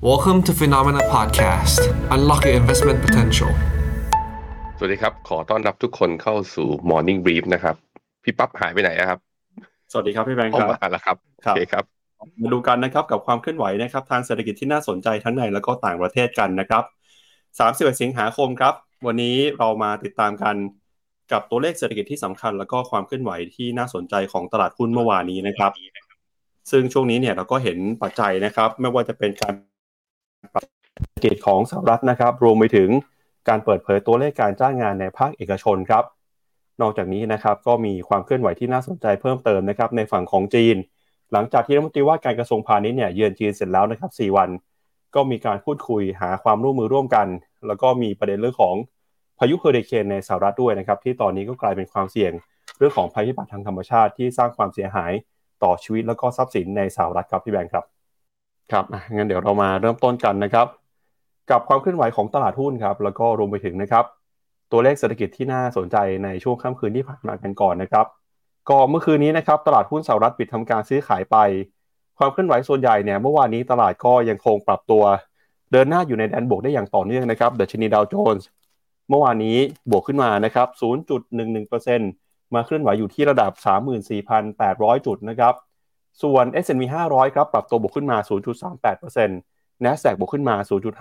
Welcome to Phenomena Podcast. Unlock your investment potential. สวัสดีครับ ขอต้อนรับทุกคนเข้าสู่ Morning Brief นะครับ พี่ปั๊บหายไปไหนอะครับ สวัสดีครับพี่แบงค์ออคกรับมาแล้วครับครัโอบเคครับ มาดูกันนะครับกับความเคลื่อนไหวนะครับทางเศรษฐกิจที่น่าสนใจทั้งในและก็ต่างประเทศกันนะครับ31สิงหาคมครับ วันนี้เรามาติดตามกันกับตัวเลขเศรษฐกิจที่สำคัญ แล้วก็ความเคลื่อนไหวที่น่าสนใจของตลาดหุ้นเมื่อวานนี้นะครับ ซึ่งช่วงนี้เนี่ยเราก็เห็นปัจจัยนะครับ ไม่ว่าจะเป็นการ ปรับเศรษฐกิจของสหรัฐนะครับ รวมไปถึงการเปิดเผยตัวเลขการจ้างงานในภาคเอกชนครับ นอกจากนี้นะครับก็มีความเคลื่อนไหวที่น่าสนใจเพิ่มเติมนะครับในฝั่งของจีน หลังจากที่รัฐมนตรีว่าการกระทรวงพาณิชย์เนี่ยเยือนจีนเสร็จแล้วนะครับ 4 วัน ก็มีการพูดคุยหาความร่วมมือร่วมกัน แล้วก็มีประเด็นเรื่องของพายุเฮอริเคนในสหรัฐด้วยนะครับที่ตอนนี้ก็กลายเป็นความเสี่ยงเรื่องของภัยพิบัติทางธรรมชาติที่สร้างความเสียหายต่อชีวิตแล้วก็ทรัพย์สินในสหรัฐครับพี่แบงค์ครับ ครับงั้นเดี๋ยวเรามาเริ่มต้นกันนะครับ กับความเคลื่อนไหวของตลาดหุ้นครับ แล้วก็รวมไปถึงนะครับ ตัวเลขเศรษฐกิจที่น่าสนใจในช่วงค่ำคืนที่ผ่านมากันก่อนนะครับ ก็เมื่อคืนนี้นะครับตลาดหุ้นสหรัฐปิดทำการซื้อขายไป ความเคลื่อนไหวส่วนใหญ่เนี่ยเมื่อวานนี้ตลาดก็ยังคงปรับตัว เดินหน้าอยู่ในแดนบวกได้อย่างต่อเนื่องนะครับดัชนีดาวโจนส์เมื่อวานนี้บวกขึ้นมานะครับ 0.11%มาเคลื่อนไหวอยู่ที่ระดับ 34,800 จุดนะครับ ส่วน S&P 500 ครับปรับตัวบวกขึ้นมา 0.38% NASDAQ บวกขึ้นมา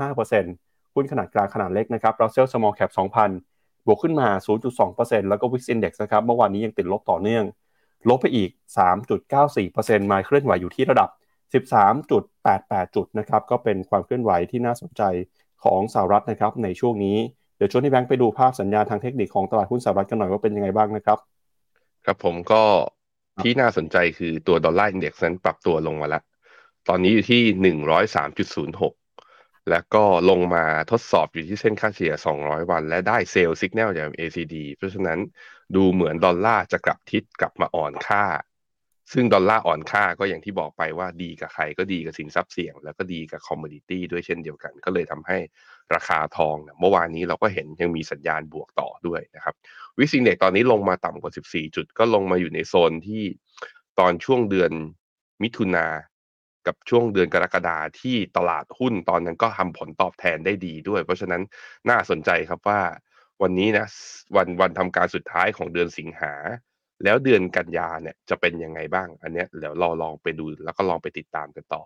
0.5%หุ้นขนาดกลางขนาดเล็กนะครับ Russell Small Cap 2,000 บวกขึ้นมา 0.2%แล้วก็ Wix Index นะครับเมื่อวานนี้ยังติดลบต่อเนื่อง ลบไปอีก 3.94%มาเคลื่อนไหวอยู่ที่ระดับ 13.88 จุดนะครับก็เป็นความเคลื่อนไหวที่น่าสนใจของสหรัฐนะครับในช่วงนี้เดี๋ยวชวนที่แบงค์ไปดูภาพสัญญาณทางเทคนิคของตลาดหุ้นสหรัฐกันหน่อยว่าเป็นยังไงบ้างนะครับ ครับผมก็ ที่น่าสนใจคือตัวดอลลาร์ index นั้นปรับตัวลงมาแล้ว ตอนนี้อยู่ที่หนึ่งร้อยสามจุดศูนย์หกแล้วก็ลงมาทดสอบอยู่ที่เส้นค่าเฉลี่ย 200 วัน และได้ sell สัญญาณจาก MACD เพราะฉะนั้นดูเหมือนดอลลาร์จะกลับทิศกลับมาอ่อนค่า ซึ่งดอลลาร์อ่อนค่าก็อย่างที่บอกไปว่าดีกับใครก็ดีกับสินทรัพย์เสี่ยง แล้วก็ดีกับ commodity ด้วยเช่นเดียวกัน ก็เลยทำให้ราคาทองเมื่อวานนี้เราก็เห็นยังมีสัญญาณบวกต่อด้วยนะครับวิกซิงเด็กตอนนี้ลงมาต่ำกว่า 14 จุด ก็ลงมาอยู่ในโซนที่ตอนช่วงเดือนมิถุนากับช่วงเดือนกรกฎาที่ตลาดหุ้นตอนนั้นก็ทำผลตอบแทนได้ดีด้วย เพราะฉะนั้นน่าสนใจครับว่าวันนี้นะวันวันทำการสุดท้ายของเดือนสิงหา แล้วเดือนกันยาเนี่ยจะเป็นยังไงบ้าง อันเนี้ยเดี๋ยวเราลองไปดูแล้วก็ลองไปติดตามกันต่อ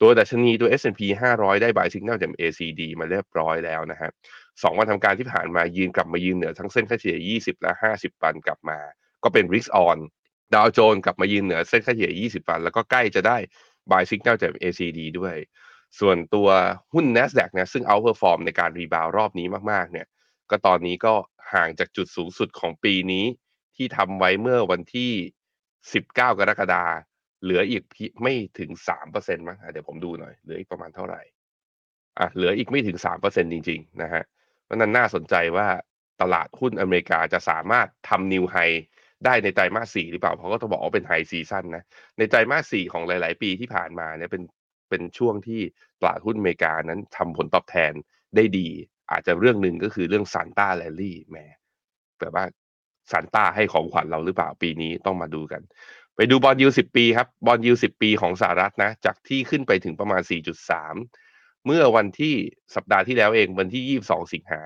ตัวดัชนีตัว S&P 500 ได้บายสิกแนลจาก ACD มาเรียบร้อยแล้วนะฮะสองวันทำการที่ผ่านมายืนกลับมายืนเหนือทั้งเส้นค่าเฉลี่ย 20 และ 50วันกลับมา ก็เป็น risk on ดาวโจนกลับมายืนเหนือเส้นค่าเฉลี่ย 20วัน แล้วก็ใกล้จะได้ buy signal จาก ACD ด้วย ส่วนตัวหุ้น NASDAQ นี่ยซึ่ง outperform ในการรีบาวรอบนี้มากๆเนี่ยก็ตอนนี้ก็ห่างจากจุดสูงสุดของปีนี้ ที่ทำไว้เมื่อวันที่ 19 กรกฎาคมเหลืออีกไม่ถึง 3%มั้งเดี๋ยวผมดูหน่อย เหลืออีกประมาณเท่าไหร่อะเหลืออีกไม่ถึง 3%จริง ๆ นะฮะเพราะนั้นน่าสนใจว่าตลาดหุ้นอเมริกาจะสามารถทำ new high ได้ในไตรมาสสี่หรือเปล่าเพราะก็ต้องบอกว่าเป็น high season นะ ในไตรมาสสี่ของหลาย ๆ ปีที่ผ่านมาเนี่ยเป็นเป็นช่วงที่ตลาดหุ้นอเมริกานั้นทำผลตอบแทนได้ดี อาจจะเรื่องหนึ่งก็คือเรื่อง Santa rally แหมแบบว่า ซานต้าให้ของขวัญเราหรือเปล่าปีนี้ต้องมาดูกัน ไปดู bond yield สิบปีครับ bond yield สิบปีของสหรัฐนะ จากที่ขึ้นไปถึงประมาณ 4.3 เมื่อวันที่สัปดาห์ที่แล้วเองวันที่ 22 สิงหา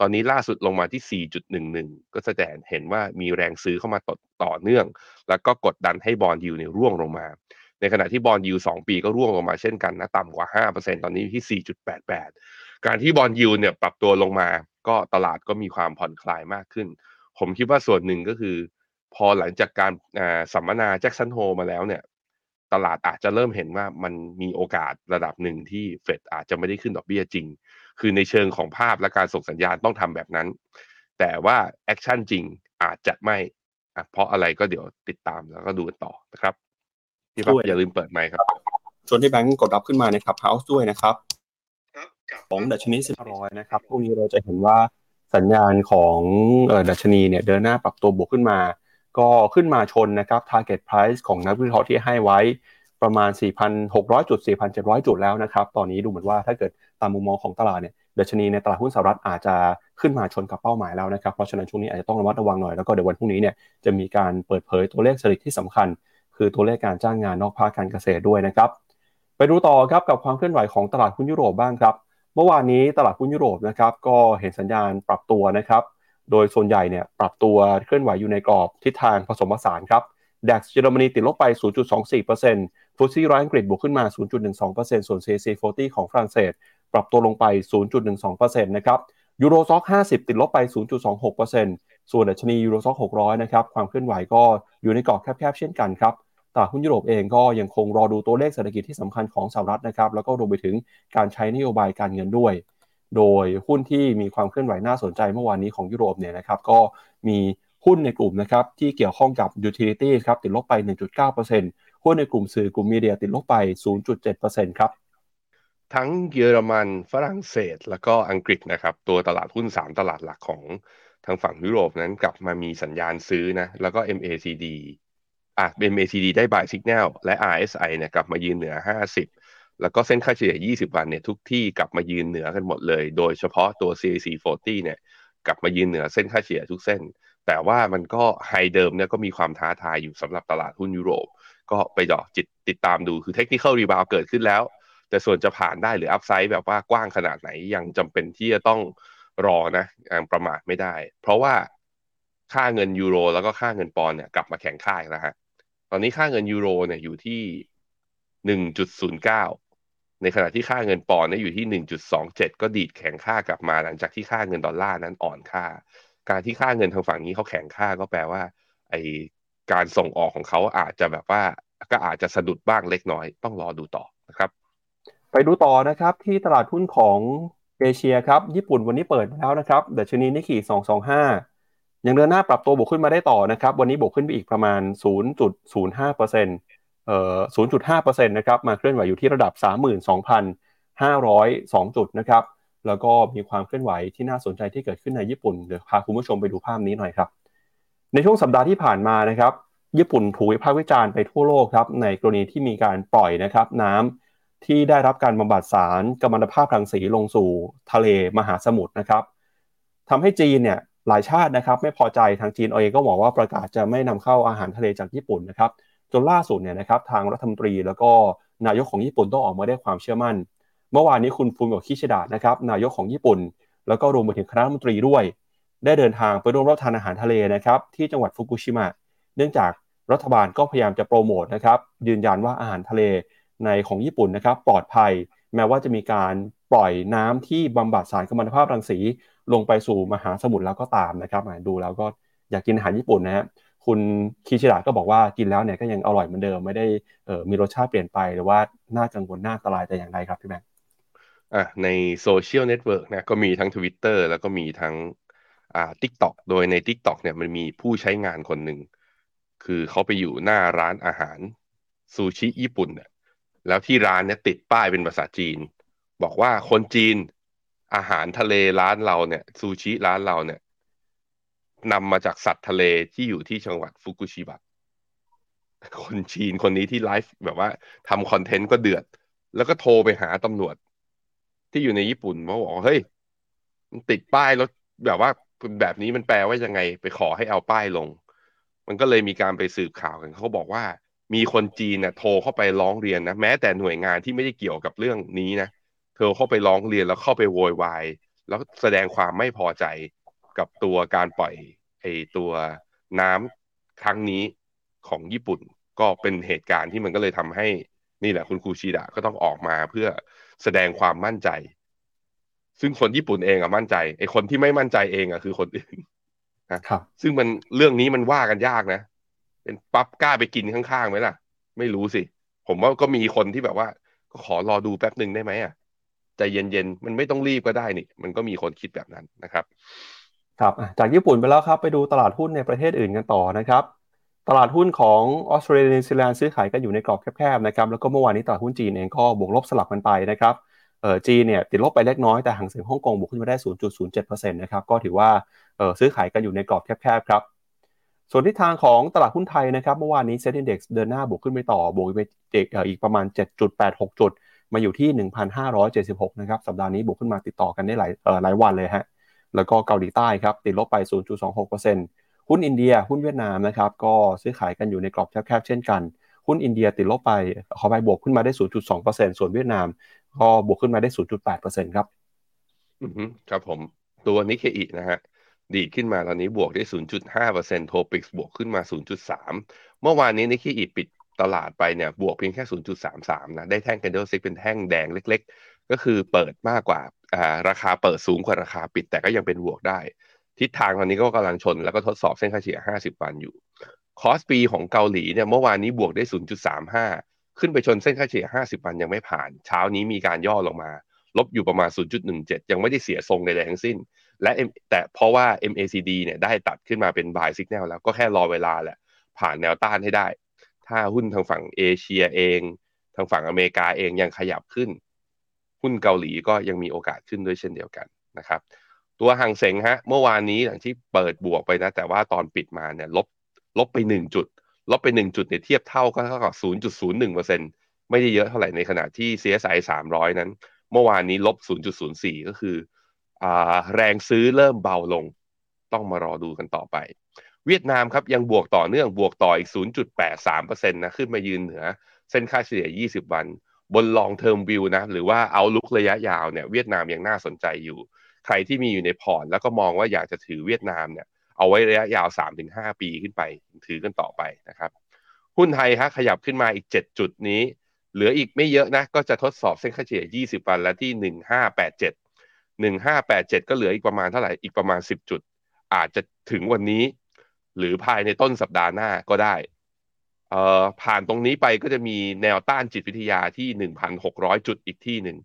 ตอนนี้ล่าสุดลงมาที่ 4.11 ก็แสดงเห็นว่ามีแรงซื้อเข้ามาต่อต่อเนื่อง แล้วก็กดดันให้ bond yield เนี่ยร่วงลงมา ในขณะที่ bond yield 2ปีก็ร่วงลงมาเช่นกันนะต่ำกว่า 5%ตอนนี้ที่ 4.88 การที่ bond yield เนี่ยปรับตัวลงมาก็ตลาดก็มีความผ่อนคลายมากขึ้น ผมคิดว่าส่วนหนึ่งก็คือ พอหลังจากการสัมมนา Jackson Hole มาแล้วเนี่ย ตลาดอาจจะเริ่มเห็นว่ามันมีโอกาสระดับหนึ่งที่เฟดอาจจะไม่ได้ขึ้นดอกเบี้ยจริง คือในเชิงของภาพและการส่งสัญญาณต้องทำแบบนั้น แต่ว่า action จริงอาจจะไม่อะเพราะอะไรก็เดี๋ยวติดตามแล้วก็ดูกันต่อนะครับพี่ปั๊บอย่าลืมเปิดไมค์ครับชวนที่แบงค์กดรับขึ้นมาในคลับเฮาส์ด้วยนะครับของดัชนีสิบร้อยนะครับพวกนี้เราจะเห็นว่า สัญญาณของดัชนีเนี่ยเดินหน้าปรับตัวบวกขึ้นมา ก็ขึ้นมาชนนะครับ target price ของนักวิเคราะห์ที่ให้ไว้ประมาณ 4,600 จุด 4,700 จุดแล้วนะครับ ตอนนี้ดูเหมือนว่าถ้าเกิดตามมุมมองของตลาดเนี่ยดัชนีในตลาดหุ้นสหรัฐอาจจะขึ้นมาชนกับเป้าหมายแล้วนะครับ เพราะฉะนั้นช่วงนี้อาจจะต้องระมัดระวังหน่อย แล้วก็เดี๋ยววันพรุ่งนี้เนี่ยจะมีการเปิดเผยตัวเลขเศรษฐกิจที่สำคัญ คือตัวเลขการจ้างงานนอกภาคการเกษตรด้วยนะครับ ไปดูต่อครับกับความเคลื่อนไหวของตลาดหุ้นยุโรปบ้างครับ เมื่อวานนี้ตลาดหุ้นยุโรปนะครับก็เห็นสัญญาณปรับตัวนะครับ โดยส่วนใหญ่เนี่ยปรับตัวเคลื่อนไหวอยู่ในกรอบทิศทางผสมผสานครับดัคเยอรมนีติดลบไป 0.24%ฟุตซี่ร้อยอังกฤษบวกขึ้นมา 0.12%ส่วน CAC 40 ของฝรั่งเศส ปรับตัวลงไป 0.12%นะครับยูโรซ็อก50 ติดลบไป 0.26%ส่วนดัชนียูโรซ็อก600 นะครับ ความเคลื่อนไหวก็อยู่ในกรอบแคบๆ เช่นกันครับ ตลาดหุ้นยุโรปเองก็ยังคงรอดูตัวเลขเศรษฐกิจที่สำคัญของสหรัฐนะครับ แล้วก็รวมไปถึงการใช้นโยบายการเงินด้วย โดยหุ้นที่มีความเคลื่อนไหวน่าสนใจเมื่อวานนี้ของยุโรปเนี่ยนะครับ ก็มีหุ้นในกลุ่มนะครับที่เกี่ยวข้องกับ utility ครับติดลบไป 1.9%หุ้นในกลุ่มสื่อกลุ่มมีเดียติดลบไป 0.7%ครับทั้งเยอรมันฝรั่งเศส แล้วก็อังกฤษนะครับ ตัวตลาดหุ้น 3 ตลาดหลักของทางฝั่งยุโรปนั้นกลับมามีสัญญาณซื้อนะ แล้วก็ MACD อะ MACD ได้ buy signal และ RSI เนี่ยกลับมายืนเหนือ 50 แล้วก็เส้นค่าเฉลี่ย 20 วันเนี่ยทุกที่กลับมายืนเหนือกันหมดเลย โดยเฉพาะตัว CAC 40 เนี่ยกลับมายืนเหนือเส้นค่าเฉลี่ยทุกเส้น แต่ว่ามันก็ไฮเดิมเนี่ยก็มีความท้าทายอยู่สำหรับตลาดหุ้นยุโรป ก็ไปดอกจันติดตามดูคือ technical rebound เกิดขึ้นแล้ว แต่ส่วนจะผ่านได้หรือ upside แบบว่ากว้างขนาดไหนยังจำเป็นที่จะต้องรอนะยังประมาทไม่ได้ เพราะว่าค่าเงินยูโร แล้วก็ค่าเงินปอนด์เนี่ยกลับมาแข็งค่าแล้วฮะ ตอนนี้ค่าเงินยูโรเนี่ยอยู่ที่หนึ่งจุดศูนย์เก้าในขณะที่ค่าเงินปอนด์เนี่ยอยู่ที่หนึ่งจุดสองเจ็ดก็ดีดแข็งค่ากลับมา หลังจากที่ค่าเงินดอลลาร์นั้นอ่อนค่า การที่ค่าเงินทางฝั่งนี้เขาแข็งค่าก็แปลว่า ไอการส่งออกของเขาอาจจะแบบว่าก็อาจจะสะดุดบ้างเล็กน้อย ต้องรอดูต่อนะครับ ไปดูต่อนะครับที่ตลาดหุ้นของเอเชียครับ ญี่ปุ่นวันนี้เปิดแล้วนะครับดัชนีนิกเกิ225 ยังเดินหน้าปรับตัวบวกขึ้นมาได้ต่อนะครับ วันนี้บวกขึ้นไปอีกประมาณ 0.05%เอ่อ0.5%นะครับ มาเคลื่อนไหวอยู่ที่ระดับ 32,502 จุดนะครับ แล้วก็มีความเคลื่อนไหวที่น่าสนใจที่เกิดขึ้นในญี่ปุ่น เดี๋ยวพาคุณผู้ชมไปดูภาพนี้หน่อยครับ ในช่วงสัปดาห์ที่ผ่านมานะครับ ญี่ปุ่นถูกวิพากษ์วิจารณ์ไปทั่วโลกครับ ในกรณีที่มีการปล่อยนะครับน้ำที่ได้รับการบำบัดสารกัมมันตภาพรังสีลงสู่ทะเลมหาสมุทรนะครับทำให้จีนเนี่ย หลายชาตินะครับไม่พอใจทางจีนเองก็บอกว่าประกาศจะไม่นำเข้าอาหารทะเลจากญี่ปุ่นนะครับจนล่าสุดเนี่ยนะครับทางรัฐมนตรีแล้วก็นายกของญี่ปุ่นต้องออกมาได้ความเชื่อมั่น เมื่อวานนี้คุณฟุมิโอคิชิดะนะครับนายกของญี่ปุ่น แล้วก็รวมไปถึงคณะรัฐมนตรีด้วย ได้เดินทางไปร่วมรับทานอาหารทะเลนะครับที่จังหวัดฟุกุชิมะเนื่องจากรัฐบาลก็พยายามจะโปรโมทนะครับยืนยันว่าอาหารทะเลในของญี่ปุ่นนะครับปลอดภัย แม้ว่าจะมีการปล่อยน้ำที่บำบัดสารกัมมันตภาพรังสี ลงไปสู่มหาสมุทรแล้วก็ตามนะครับดูแล้วก็อยากกินอาหารญี่ปุ่นนะฮะคุณคิชิดะก็บอกว่ากินแล้วเนี่ยก็ยังอร่อยเหมือนเดิมไม่ได้มีรสชาติเปลี่ยนไป หรือว่าน่ากังวลน่าอันตรายแต่อย่างไรครับพี่แบงค์อะในโซเชียลเน็ตเวิร์กนะก็มีทั้ง Twitter แล้วก็มีทั้งอ่า TikTok โดยใน TikTok เนี่ยมันมีผู้ใช้งานคนหนึ่ง คือเขาไปอยู่หน้าร้านอาหารซูชิญี่ปุ่นเนี่ยแล้วที่ร้านเนี่ยติดป้ายเป็นภาษาจีน บอกว่าคนจีน อาหารทะเลร้านเราเนี่ยซูชิร้านเราเนี่ยนำมาจากสัตว์ทะเลที่อยู่ที่จังหวัดฟุกุชิมะคนจีนคนนี้ที่ไลฟ์แบบว่าทำคอนเทนต์ก็เดือด แล้วก็โทรไปหาตำรวจ ที่อยู่ในญี่ปุ่นมาบอกเฮ้ยมันติดป้ายแล้วแบบว่าแบบนี้มันแปลว่ายังไง ไปขอให้เอาป้ายลง มันก็เลยมีการไปสืบข่าวกันเขาบอกว่า มีคนจีนนะโทรเข้าไปร้องเรียนนะแม้แต่หน่วยงานที่ไม่ได้เกี่ยวกับเรื่องนี้นะ ธอเข้าไปร้องเรียนแล้วเข้าไปโวยวายแล้วแสดงความไม่พอใจกับตัวการปล่อยไอตัวน้ำครั้งนี้ของญี่ปุ่น ก็เป็นเหตุการณ์ที่มันก็เลยทำให้นี่แหละคุณครูชีดะก็ต้องออกมาเพื่อแสดงความมั่นใจ ซึ่งคนญี่ปุ่นเองอะมั่นใจไอคนที่ไม่มั่นใจเองอะคือคนอื่นนะครับซึ่งมันเรื่องนี้มันว่ากันยากนะ เป็นปั๊บกล้าไปกินข้างๆไหมล่ะ ไม่รู้สิ ผมว่าก็มีคนที่แบบว่า ก็ขอรอดูแป๊บหนึ่งได้ไหมอะ ใจเย็นๆ มันไม่ต้องรีบก็ได้นี่ มันก็มีคนคิดแบบนั้นนะครับ ครับ จากญี่ปุ่นไปแล้วครับ ไปดูตลาดหุ้นในประเทศอื่นกันต่อนะครับ ตลาดหุ้นของออสเตรเลียนิวซีแลนด์ซื้อขายกันอยู่ในกรอบแคบๆนะครับ แล้วก็เมื่อวานนี้ตลาดหุ้นจีนเองก็บวกลบสลับกันไปนะครับ เออจีนเนี่ยติดลบไปเล็กน้อย แต่หางเสียงฮ่องกงบวกขึ้นมาได้ 0.07%นะครับ ก็ถือว่า เออซื้อขายกันอยู่ในกรอบแคบๆครับ ส่วนทิศทางของตลาดหุ้นไทยนะครับ เมื่อวานนี้เซ็นดี i เดินหน้าบวกขึ้นไปต่อบวกไปอีกประมาณ 7.86 จุด มาอยู่ที่ 1,576 นะครับ สัปดาห์นี้บวกขึ้นมาติดต่อกันได้หลายหลายวันเลยฮะ แล้วก็เกาหลีใต้ครับติดลบไป 0.26%หุ้นอินเดีย หุ้นเวียดนามนะครับก็ซื้อขายกันอยู่ในกรอบแคบๆเช่นกัน หุ้นอินเดียติดลบไปขอไปบวกขึ้นมาได้ 0.2%ส่วนเวียดนาม ก็บวกขึ้นมาได้ 0.8%ครับอือฮึครับผมตัวนิเคอินะฮะดีขึ้นมาตอนนี้บวกได้ 0.5%โทปิกบวกขึ้นมา 0.3 เมื่อวานนี้นิเคอิปิด ตลาดไทเปเนี่ยบวกเพียงแค่ 0.33 นะ ได้แท่ง candlestick เป็นแท่งแดงเล็ก ๆ ก็คือเปิดมากกว่าราคาเปิดสูงกว่าราคาปิดแต่ก็ยังเป็นบวกได้ ทิศทางตอนนี้ก็กำลังชนแล้วก็ทดสอบเส้นค่าเฉลี่ย 50 วันอยู่ คอสปีของเกาหลีเนี่ยเมื่อวานนี้บวกได้ 0.35 ขึ้นไปชนเส้นค่าเฉลี่ย 50 วันยังไม่ผ่าน เช้านี้มีการย่อลงมา ลบอยู่ประมาณ 0.17 ยังไม่ได้เสียทรงใดๆทั้งสิ้น และแต่เพราะว่า MACD เนี่ยได้ตัดขึ้นมาเป็น buy signal แล้วก็แค่รอเวลาแหละผ่านแนวต้านให้ได้ ถ้าหุ้นทางฝั่งเอเชียเอง ทางฝั่งอเมริกาเองยังขยับขึ้น หุ้นเกาหลีก็ยังมีโอกาสขึ้นด้วยเช่นเดียวกันนะครับ ตัวห่างเสงฮะเมื่อวานนี้หลังที่เปิดบวกไปนะ แต่ว่าตอนปิดมาเนี่ยลบลบไปหนึ่งจุด ลบไปหนึ่งจุดเนี่ยเทียบเท่าก็เท่ากับศูนย์จุดศูนย์หนึ่งเปอร์เซ็นไม่ได้เยอะเท่าไหร่ในขณะที่ CSI สามร้อยนั้น เมื่อวานนี้ลบศูนย์จุดศูนย์สี่ก็คืออแรงซื้อเริ่มเบาลง ต้องมารอดูกันต่อไป เวียดนามครับยังบวกต่อเนื่องบวกต่ออีก 0.83%นะขึ้นมายืนเหนือ เส้นค่าเฉลี่ย 20 วัน บน long term view นะหรือว่าเอาลุกระยะยาวเนี่ยเวียดนามยังน่าสนใจอยู่ ใครที่มีอยู่ในพอร์ตแล้วก็มองว่าอยากจะถือเวียดนามเนี่ยเอาไว้ระยะยาว 3-5 ปีขึ้นไป ถือกันต่อไปนะครับหุ้นไทยฮะขยับขึ้นมาอีก 7 จุดนี้ เหลืออีกไม่เยอะนะ ก็จะทดสอบเส้นค่าเฉลี่ย 20 วันและที่ 1587 1587 ก็เหลืออีกประมาณเท่าไหร่อีกประมาณ 10 จุด อาจจะถึงวันนี้ หรือภายในต้นสัปดาห์หน้าก็ได้เอ่อผ่านตรงนี้ไปก็จะมีแนวต้านจิตวิทยาที่ 1,600 จุดอีกที่หนึ่ง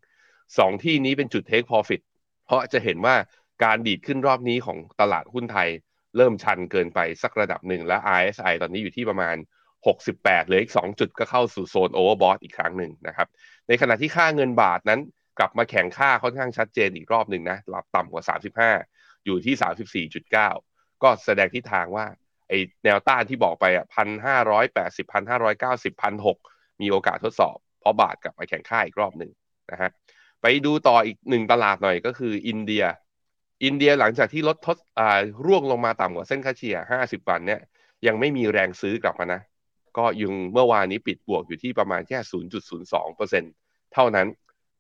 สองที่นี้เป็นจุด take profit เพราะจะเห็นว่าการดีดขึ้นรอบนี้ของตลาดหุ้นไทย เริ่มชันเกินไปสักระดับหนึ่งและ RSI ตอนนี้อยู่ที่ประมาณ 68เหลืออีก 2 จุดก็เข้าสู่โซน overbought อีกครั้งหนึ่งนะครับ ในขณะที่ค่าเงินบาทนั้นกลับมาแข่งค่าค่อนข้างชัดเจนอีกรอบหนึ่งนะหลับต่ำกว่า 35 อยู่ที่ 34.9 ก็แสดงทิศทางว่า ไอแนวต้านที่บอกไปอะพันห้าร้อยแปดสิบพันห้าร้อยเก้าสิบพันหกมีโอกาสทดสอบ เพราะบาทกลับมาแข่งค่าอีกรอบหนึ่งนะฮะไปดูต่ออีกหนึ่งตลาดหน่อยก็คืออินเดีย อินเดียหลังจากที่ลดทดอ่าร่วงลงมาต่ำกว่าเส้นค่าเฉลี่ย50 วันเนี่ยยังไม่มีแรงซื้อกลับมานะ ก็ยังเมื่อวานนี้ปิดบวกอยู่ที่ประมาณแค่ 0.02%เท่านั้น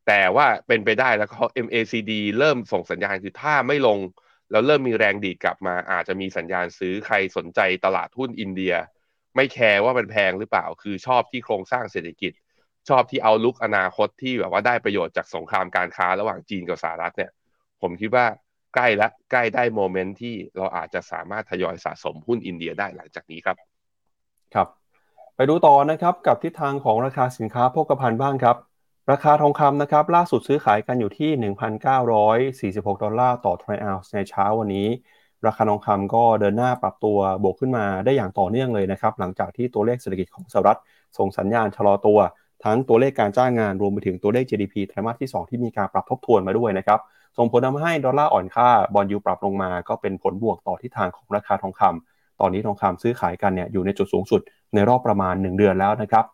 แต่ว่าเป็นไปได้แล้วเขา MACD เริ่มส่งสัญญาณคือถ้าไม่ลง แล้วเริ่มมีแรงดีดกลับมา อาจจะมีสัญญาณซื้อใครสนใจตลาดหุ้นอินเดีย ไม่แคร์ว่ามันแพงหรือเปล่า คือชอบที่โครงสร้างเศรษฐกิจ ชอบที่เอาลุกอนาคตที่แบบว่าได้ประโยชน์จากสงครามการค้าระหว่างจีนกับสหรัฐเนี่ย ผมคิดว่าใกล้ละใกล้ได้โมเมนต์ที่เราอาจจะสามารถทยอยสะสมหุ้นอินเดียได้หลังจากนี้ครับครับ ไปดูต่อนะครับกับทิศทางของราคาสินค้าโภคภัณฑ์บ้างครับ ราคาทองคำนะครับล่าสุดซื้อขายกันอยู่ที่ 1,946 ดอลลาร์ต่อทรอยออนซ์ในเช้าวันนี้ ราคาทองคำก็เดินหน้าปรับตัวบวกขึ้นมาได้อย่างต่อเนื่องเลยนะครับ หลังจากที่ตัวเลขเศรษฐกิจของสหรัฐส่งสัญญาณชะลอตัว ทั้งตัวเลขการจ้างงานรวมไปถึงตัวเลข GDP ไตรมาสที่ 2 ที่มีการปรับทบทวนมาด้วยนะครับ ส่งผลทำให้ดอลลาร์อ่อนค่า bond yield ปรับลงมา ก็เป็นผลบวกต่อทิศทางของราคาทองคำตอนนี้ทองคำซื้อขายกันเนี่ยอยู่ในจุดสูงสุดในรอบประมาณ 1 เดือนแล้วนะครับ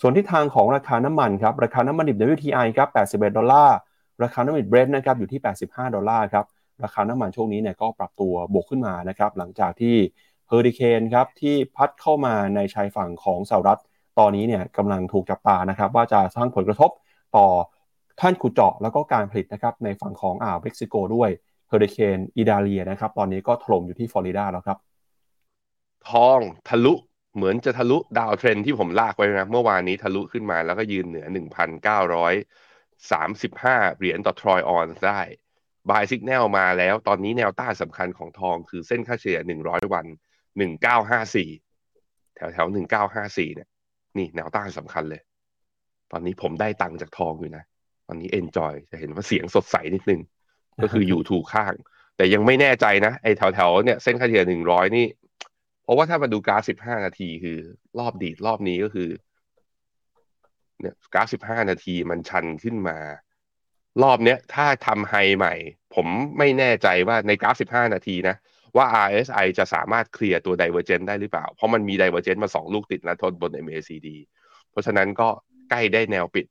ส่วนทิศทางของราคาน้ำมันครับ ราคาน้ำมันดิบ WTI ครับ 81 ดอลลาร์ ราคาน้ำมันเบรนท์นะครับ อยู่ที่ 85 ดอลลาร์ครับ ราคาน้ำมันช่วงนี้เนี่ยก็ปรับตัวบวกขึ้นมานะครับ หลังจากที่เฮอริเคนครับที่พัดเข้ามาในชายฝั่งของสหรัฐ ตอนนี้เนี่ยกำลังถูกจับตานะครับ ว่าจะสร้างผลกระทบต่อแท่นขุดเจาะแล้วก็การผลิตนะครับในฝั่งของอ่าวเม็กซิโกด้วยเฮอริเคนอิดาเลียนะครับ ตอนนี้ก็ถล่มอยู่ที่ฟลอริดาแล้วครับ ทองทะลุ เหมือนจะทะลุ downtrend ที่ผมลากไว้นะเมื่อวานนี้ทะลุขึ้นมาแล้วก็ยืนเหนือ 1,935 เหรียญต่อทรอยออนซ์ได้ buy signal มาแล้ว ตอนนี้แนวต้านสำคัญของทองคือเส้นค่าเฉลี่ย 100 วัน 1954 แถวแถว1954 เนี่ย นี่แนวต้านสำคัญเลย ตอนนี้ผมได้ตังค์จากทองอยู่นะ ตอนนี้เอนจอยจะเห็นว่าเสียงสดใสนิดนึง ก็คืออยู่ถูกข้าง แต่ยังไม่แน่ใจนะ ไอ้แถวแถวเนี่ยเส้นค่าเฉลี่ย 100 นี่ เพราะว่าถ้ามาดูกราฟ15นาทีคือ รอบดีดรอบนี้ก็คือ เนี่ยกราฟ15นาทีมันชันขึ้นมา รอบเนี้ย ถ้าทำไฮใหม่ ผมไม่แน่ใจว่าในกราฟ15นาทีนะ ว่า RSI จะสามารถเคลียร์ตัว Divergent ได้หรือเปล่า เพราะมันมี Divergent มา2ลูกติดนะทนบน MACD เพราะฉะนั้นก็ใกล้ได้แนวปิด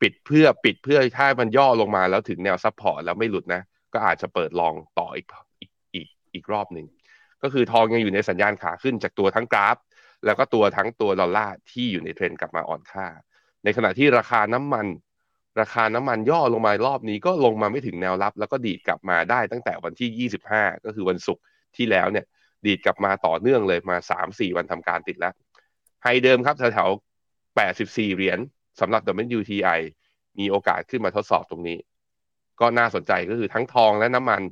ปิดเพื่อปิดเพื่อถ้ามันย่อลงมาแล้วถึงแนว support แล้วไม่หลุดนะ ก็อาจจะเปิดลองต่ออีกอีกอีกอีกรอบหนึ่ง ก็คือทองยังอยู่ในสัญญาณขาขึ้นจากตัวทั้งกราฟ แล้วก็ตัวทั้งตัวดอลลาร์ที่อยู่ในเทรนด์กลับมาอ่อนค่า ในขณะที่ราคาน้ำมัน ราคาน้ำมันย่อลงมารอบนี้ก็ลงมาไม่ถึงแนวรับ แล้วก็ดีดกลับมาได้ตั้งแต่วันที่ 25 ก็คือวันศุกร์ที่แล้วเนี่ยดีดกลับมาต่อเนื่องเลยมา 3-4 วันทำการติดแล้ว high เดิมครับแถวๆ84 เหรียญสำหรับ WTI มีโอกาสขึ้นมาทดสอบตรงนี้ ก็น่าสนใจก็คือทั้งทองและน้ำมัน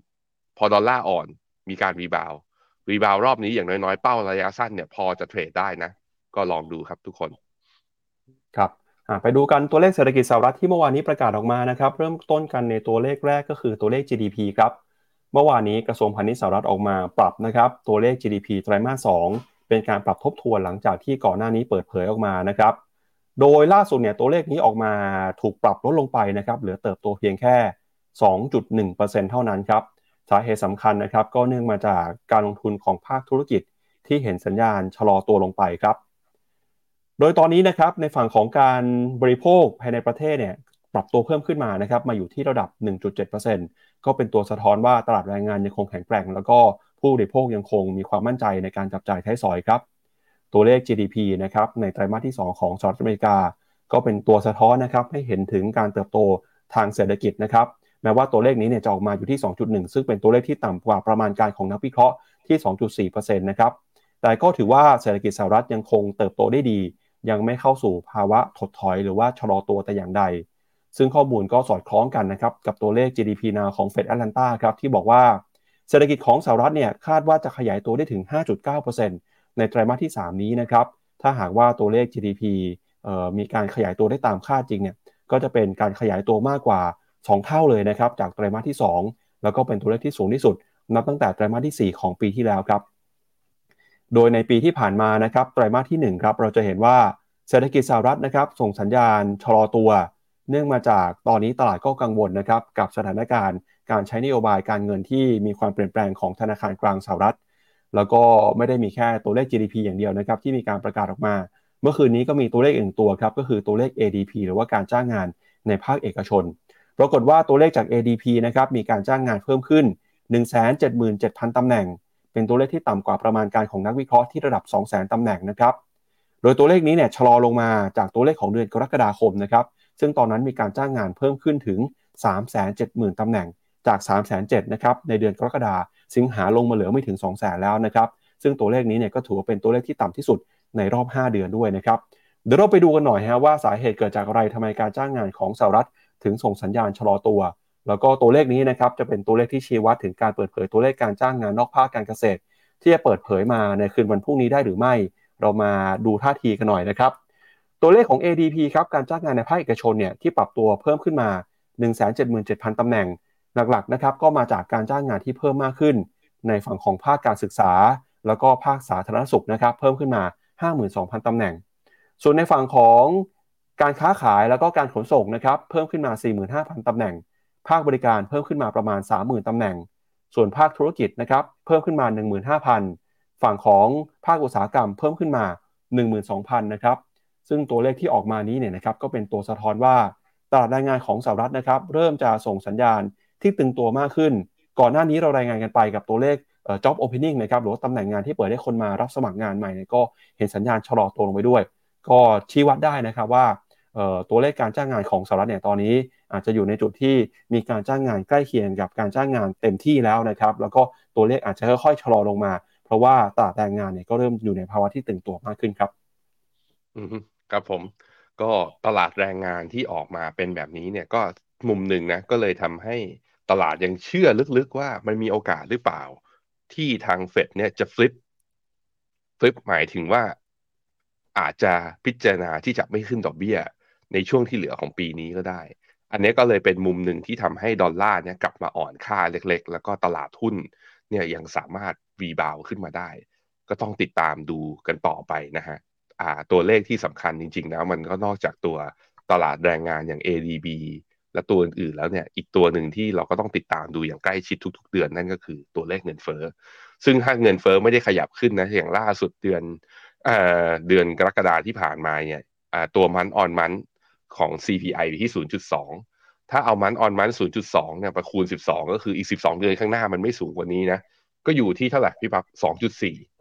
พอดอลลาร์อ่อนมีการ rebound rebound รอบนี้อย่างน้อยๆ เป้าระยะสั้นเนี่ยพอจะ trade ได้นะ ก็ลองดูครับทุกคน ครับไปดูกันตัวเลขเศรษฐกิจสหรัฐที่เมื่อวานนี้ประกาศออกมานะครับ เริ่มต้นกันในตัวเลขแรกก็คือตัวเลข GDP ครับ เมื่อวานนี้กระทรวงพาณิชย์สหรัฐออกมาปรับนะครับ ตัวเลข GDP ไตรมาส 2 เป็นการปรับทบทวนหลังจากที่ก่อนหน้านี้เปิดเผยออกมานะครับ โดยล่าสุดเนี่ยตัวเลขนี้ออกมาถูกปรับลดลงไปนะครับ เหลือเติบโตเพียงแค่ 2.1%เท่านั้นครับ สาเหตุสำคัญนะครับ ก็เนื่องมาจากการลงทุนของภาคธุรกิจที่เห็นสัญญาณชะลอตัวลงไปครับ โดยตอนนี้นะครับในฝั่งของการบริโภคภายในประเทศเนี่ยปรับตัวเพิ่มขึ้นมานะครับมาอยู่ที่ระดับ 1.7%ก็เป็นตัวสะท้อนว่าตลาดแรงงานยังคงแข็งแกร่ง แล้วก็ผู้บริโภคยังคงมีความมั่นใจในการจับจ่ายใช้สอยครับ ตัวเลข GDP นะครับในไตรมาสที่ 2 ของสหรัฐอเมริกา ก็เป็นตัวสะท้อนนะครับให้เห็นถึงการเติบโตทางเศรษฐกิจนะครับ แม้ว่าตัวเลขนี้เนี่ยจะออกมาอยู่ที่ 2.1 ซึ่งเป็นตัวเลขที่ต่ำกว่าประมาณการของนักวิเคราะห์ที่ 2.4%นะครับ แต่ก็ถือว่าเศรษฐกิจสหรัฐยังคงเติบโตได้ดี ยังไม่เข้าสู่ภาวะถดถอย หรือว่าชะลอตัวแต่อย่างใด ซึ่งข้อมูลก็สอดคล้องกันนะครับกับตัวเลข GDP นาของเฟดแอตแลนตาครับที่บอกว่าเศรษฐกิจของสหรัฐเนี่ยคาดว่าจะขยายตัวได้ถึง 5.9%ในไตรมาสที่ 3 นี้นะครับ ถ้าหากว่าตัวเลข GDP มีการขยายตัวได้ตามคาดจริงเนี่ย ก็จะเป็นการขยายตัวมากกว่า 2 เท่าเลยนะครับจากไตรมาสที่ 2 แล้วก็เป็นตัวเลขที่สูงที่สุด นับตั้งแต่ไตรมาสที่ 4 ของปีที่แล้วครับ โดยในปีที่ผ่านมานะครับไตรมาสที่1ครับเราจะเห็นว่าเศรษฐกิจสหรัฐนะครับส่งสัญญาณชะลอตัว เนื่องมาจากตอนนี้ตลาดก็กังวลนะครับกับสถานการณ์การใช้นโยบายการเงินที่มีความเปลี่ยนแปลงของธนาคารกลางสหรัฐ แล้วก็ไม่ได้มีแค่ตัวเลข GDP อย่างเดียวนะครับที่มีการประกาศออกมา เมื่อคืนนี้ก็มีตัวเลขอื่นตัวครับก็คือตัวเลข ADP หรือว่าการจ้างงานในภาคเอกชน ปรากฏว่าตัวเลขจาก ADP นะครับมีการจ้างงานเพิ่มขึ้น 177,000 ตำแหน่ง เป็นตัวเลขที่ต่ำกว่าประมาณการของนักวิเคราะห์ที่ระดับ 200,000 ตำแหน่งนะครับ โดยตัวเลขนี้เนี่ยชะลอลงมาจากตัวเลขของเดือนกรกฎาคมนะครับ ซึ่งตอนนั้นมีการจ้างงานเพิ่มขึ้นถึง 370,000 ตำแหน่ง จาก 307,000นะครับในเดือนกรกฎาสิงหาลงมาเหลือไม่ถึง 200,000 แล้วนะครับ ซึ่งตัวเลขนี้เนี่ยก็ถือว่าเป็นตัวเลขที่ต่ำที่สุดในรอบ 5 เดือนด้วยนะครับ เดี๋ยวเราไปดูกันหน่อยฮะว่าสาเหตุเกิดจากอะไรทำไมการจ้างงานของสหรัฐ ถึงส่งสัญญาณชะลอตัว แล้วก็ตัวเลขนี้นะครับจะเป็นตัวเลขที่ชี้วัดถึงการเปิดเผยตัวเลขการจ้างงานนอกภาคการเกษตร ที่จะเปิดเผยมาในคืนวันพรุ่งนี้ได้หรือไม่ เรามาดูท่าทีกันหน่อยนะครับ ตัวเลขของ ADP ครับการจ้างงานในภาคเอกชนเนี่ยที่ปรับตัวเพิ่มขึ้นมา 177,000ตำแหน่ง หลักๆนะครับก็มาจากการจ้างงานที่เพิ่มมากขึ้น ในฝั่งของภาคการศึกษา แล้วก็ภาคสาธารณสุขนะครับเพิ่มขึ้นมา 52,000ตำแหน่ง ส่วนในฝั่งของ การค้าขายแล้วก็การขนส่งนะครับเพิ่มขึ้นมา 45,000 ตำแหน่ง ภาคบริการเพิ่มขึ้นมาประมาณ 30,000 ตำแหน่ง ส่วนภาคธุรกิจนะครับเพิ่มขึ้นมา 15,000 ฝั่งของภาคอุตสาหกรรมเพิ่มขึ้นมา 12,000 นะครับซึ่งตัวเลขที่ออกมานี้เนี่ยนะครับก็เป็นตัวสะท้อนว่าตลาดแรงงานของสหรัฐนะครับเริ่มจะส่งสัญญาณที่ตึงตัวมากขึ้น ก่อนหน้านี้เรารายงานกันไปกับตัวเลข job opening นะครับหรือว่าตำแหน่งงานที่เปิดให้คนมารับสมัครงานใหม่ก็เห็นสัญญาณชะลอตัวลงไปด้วย ก็ชี้วัดได้นะครับว่า ตัวเลขการจ้างงานของสหรัฐเนี่ยตอนนี้ อาจจะอยู่ในจุดที่มีการจ้างงานใกล้เคียงกับการจ้างงานเต็มที่แล้วนะครับ แล้วก็ตัวเลขอาจจะค่อยๆชะลอลงมา เพราะว่าตลาดแรงงานเนี่ยก็เริ่มอยู่ในภาวะที่ตึงตัวมากขึ้นครับอืมครับผมก็ตลาดแรงงานที่ออกมาเป็นแบบนี้เนี่ยก็มุมหนึ่งนะก็เลยทำให้ตลาดยังเชื่อลึกๆว่ามันมีโอกาสหรือเปล่า ที่ทางเฟดเนี่ยจะ flip flip หมายถึงว่าอาจจะพิจารณาที่จะไม่ขึ้นดอกเบี้ย ในช่วงที่เหลือของปีนี้ก็ได้ อันนี้ก็เลยเป็นมุมหนึ่งที่ทำให้ดอลลาร์เนี่ยกลับมาอ่อนค่าเล็กๆ แล้วก็ตลาดหุ้นเนี่ยยังสามารถ rebound ขึ้นมาได้ ก็ต้องติดตามดูกันต่อไปนะฮะอ่าตัวเลขที่สำคัญจริงๆแล้วมันก็นอกจากตัวตลาดแรงงานอย่าง ADP และตัวอื่นๆแล้วเนี่ยอีกตัวหนึ่งที่เราก็ต้องติดตามดูอย่างใกล้ชิดทุก ๆ เดือนนั่นก็คือตัวเลขเงินเฟ้อซึ่งถ้าเงินเฟ้อไม่ได้ขยับขึ้นนะอย่างล่าสุดเดือนเอ่อเดือนกรกฎาที่ผ่านมาเนี่ยอ่าตัวมันออนมัน ของ CPI อยู่ที่ 0.2 ถ้าเอามันออนมัน 0.2 เนี่ยประคูณ 12 ก็คืออีก 12 เดือนข้างหน้ามันไม่สูงกว่านี้นะ ก็อยู่ที่เท่าไหร่พี่ปับ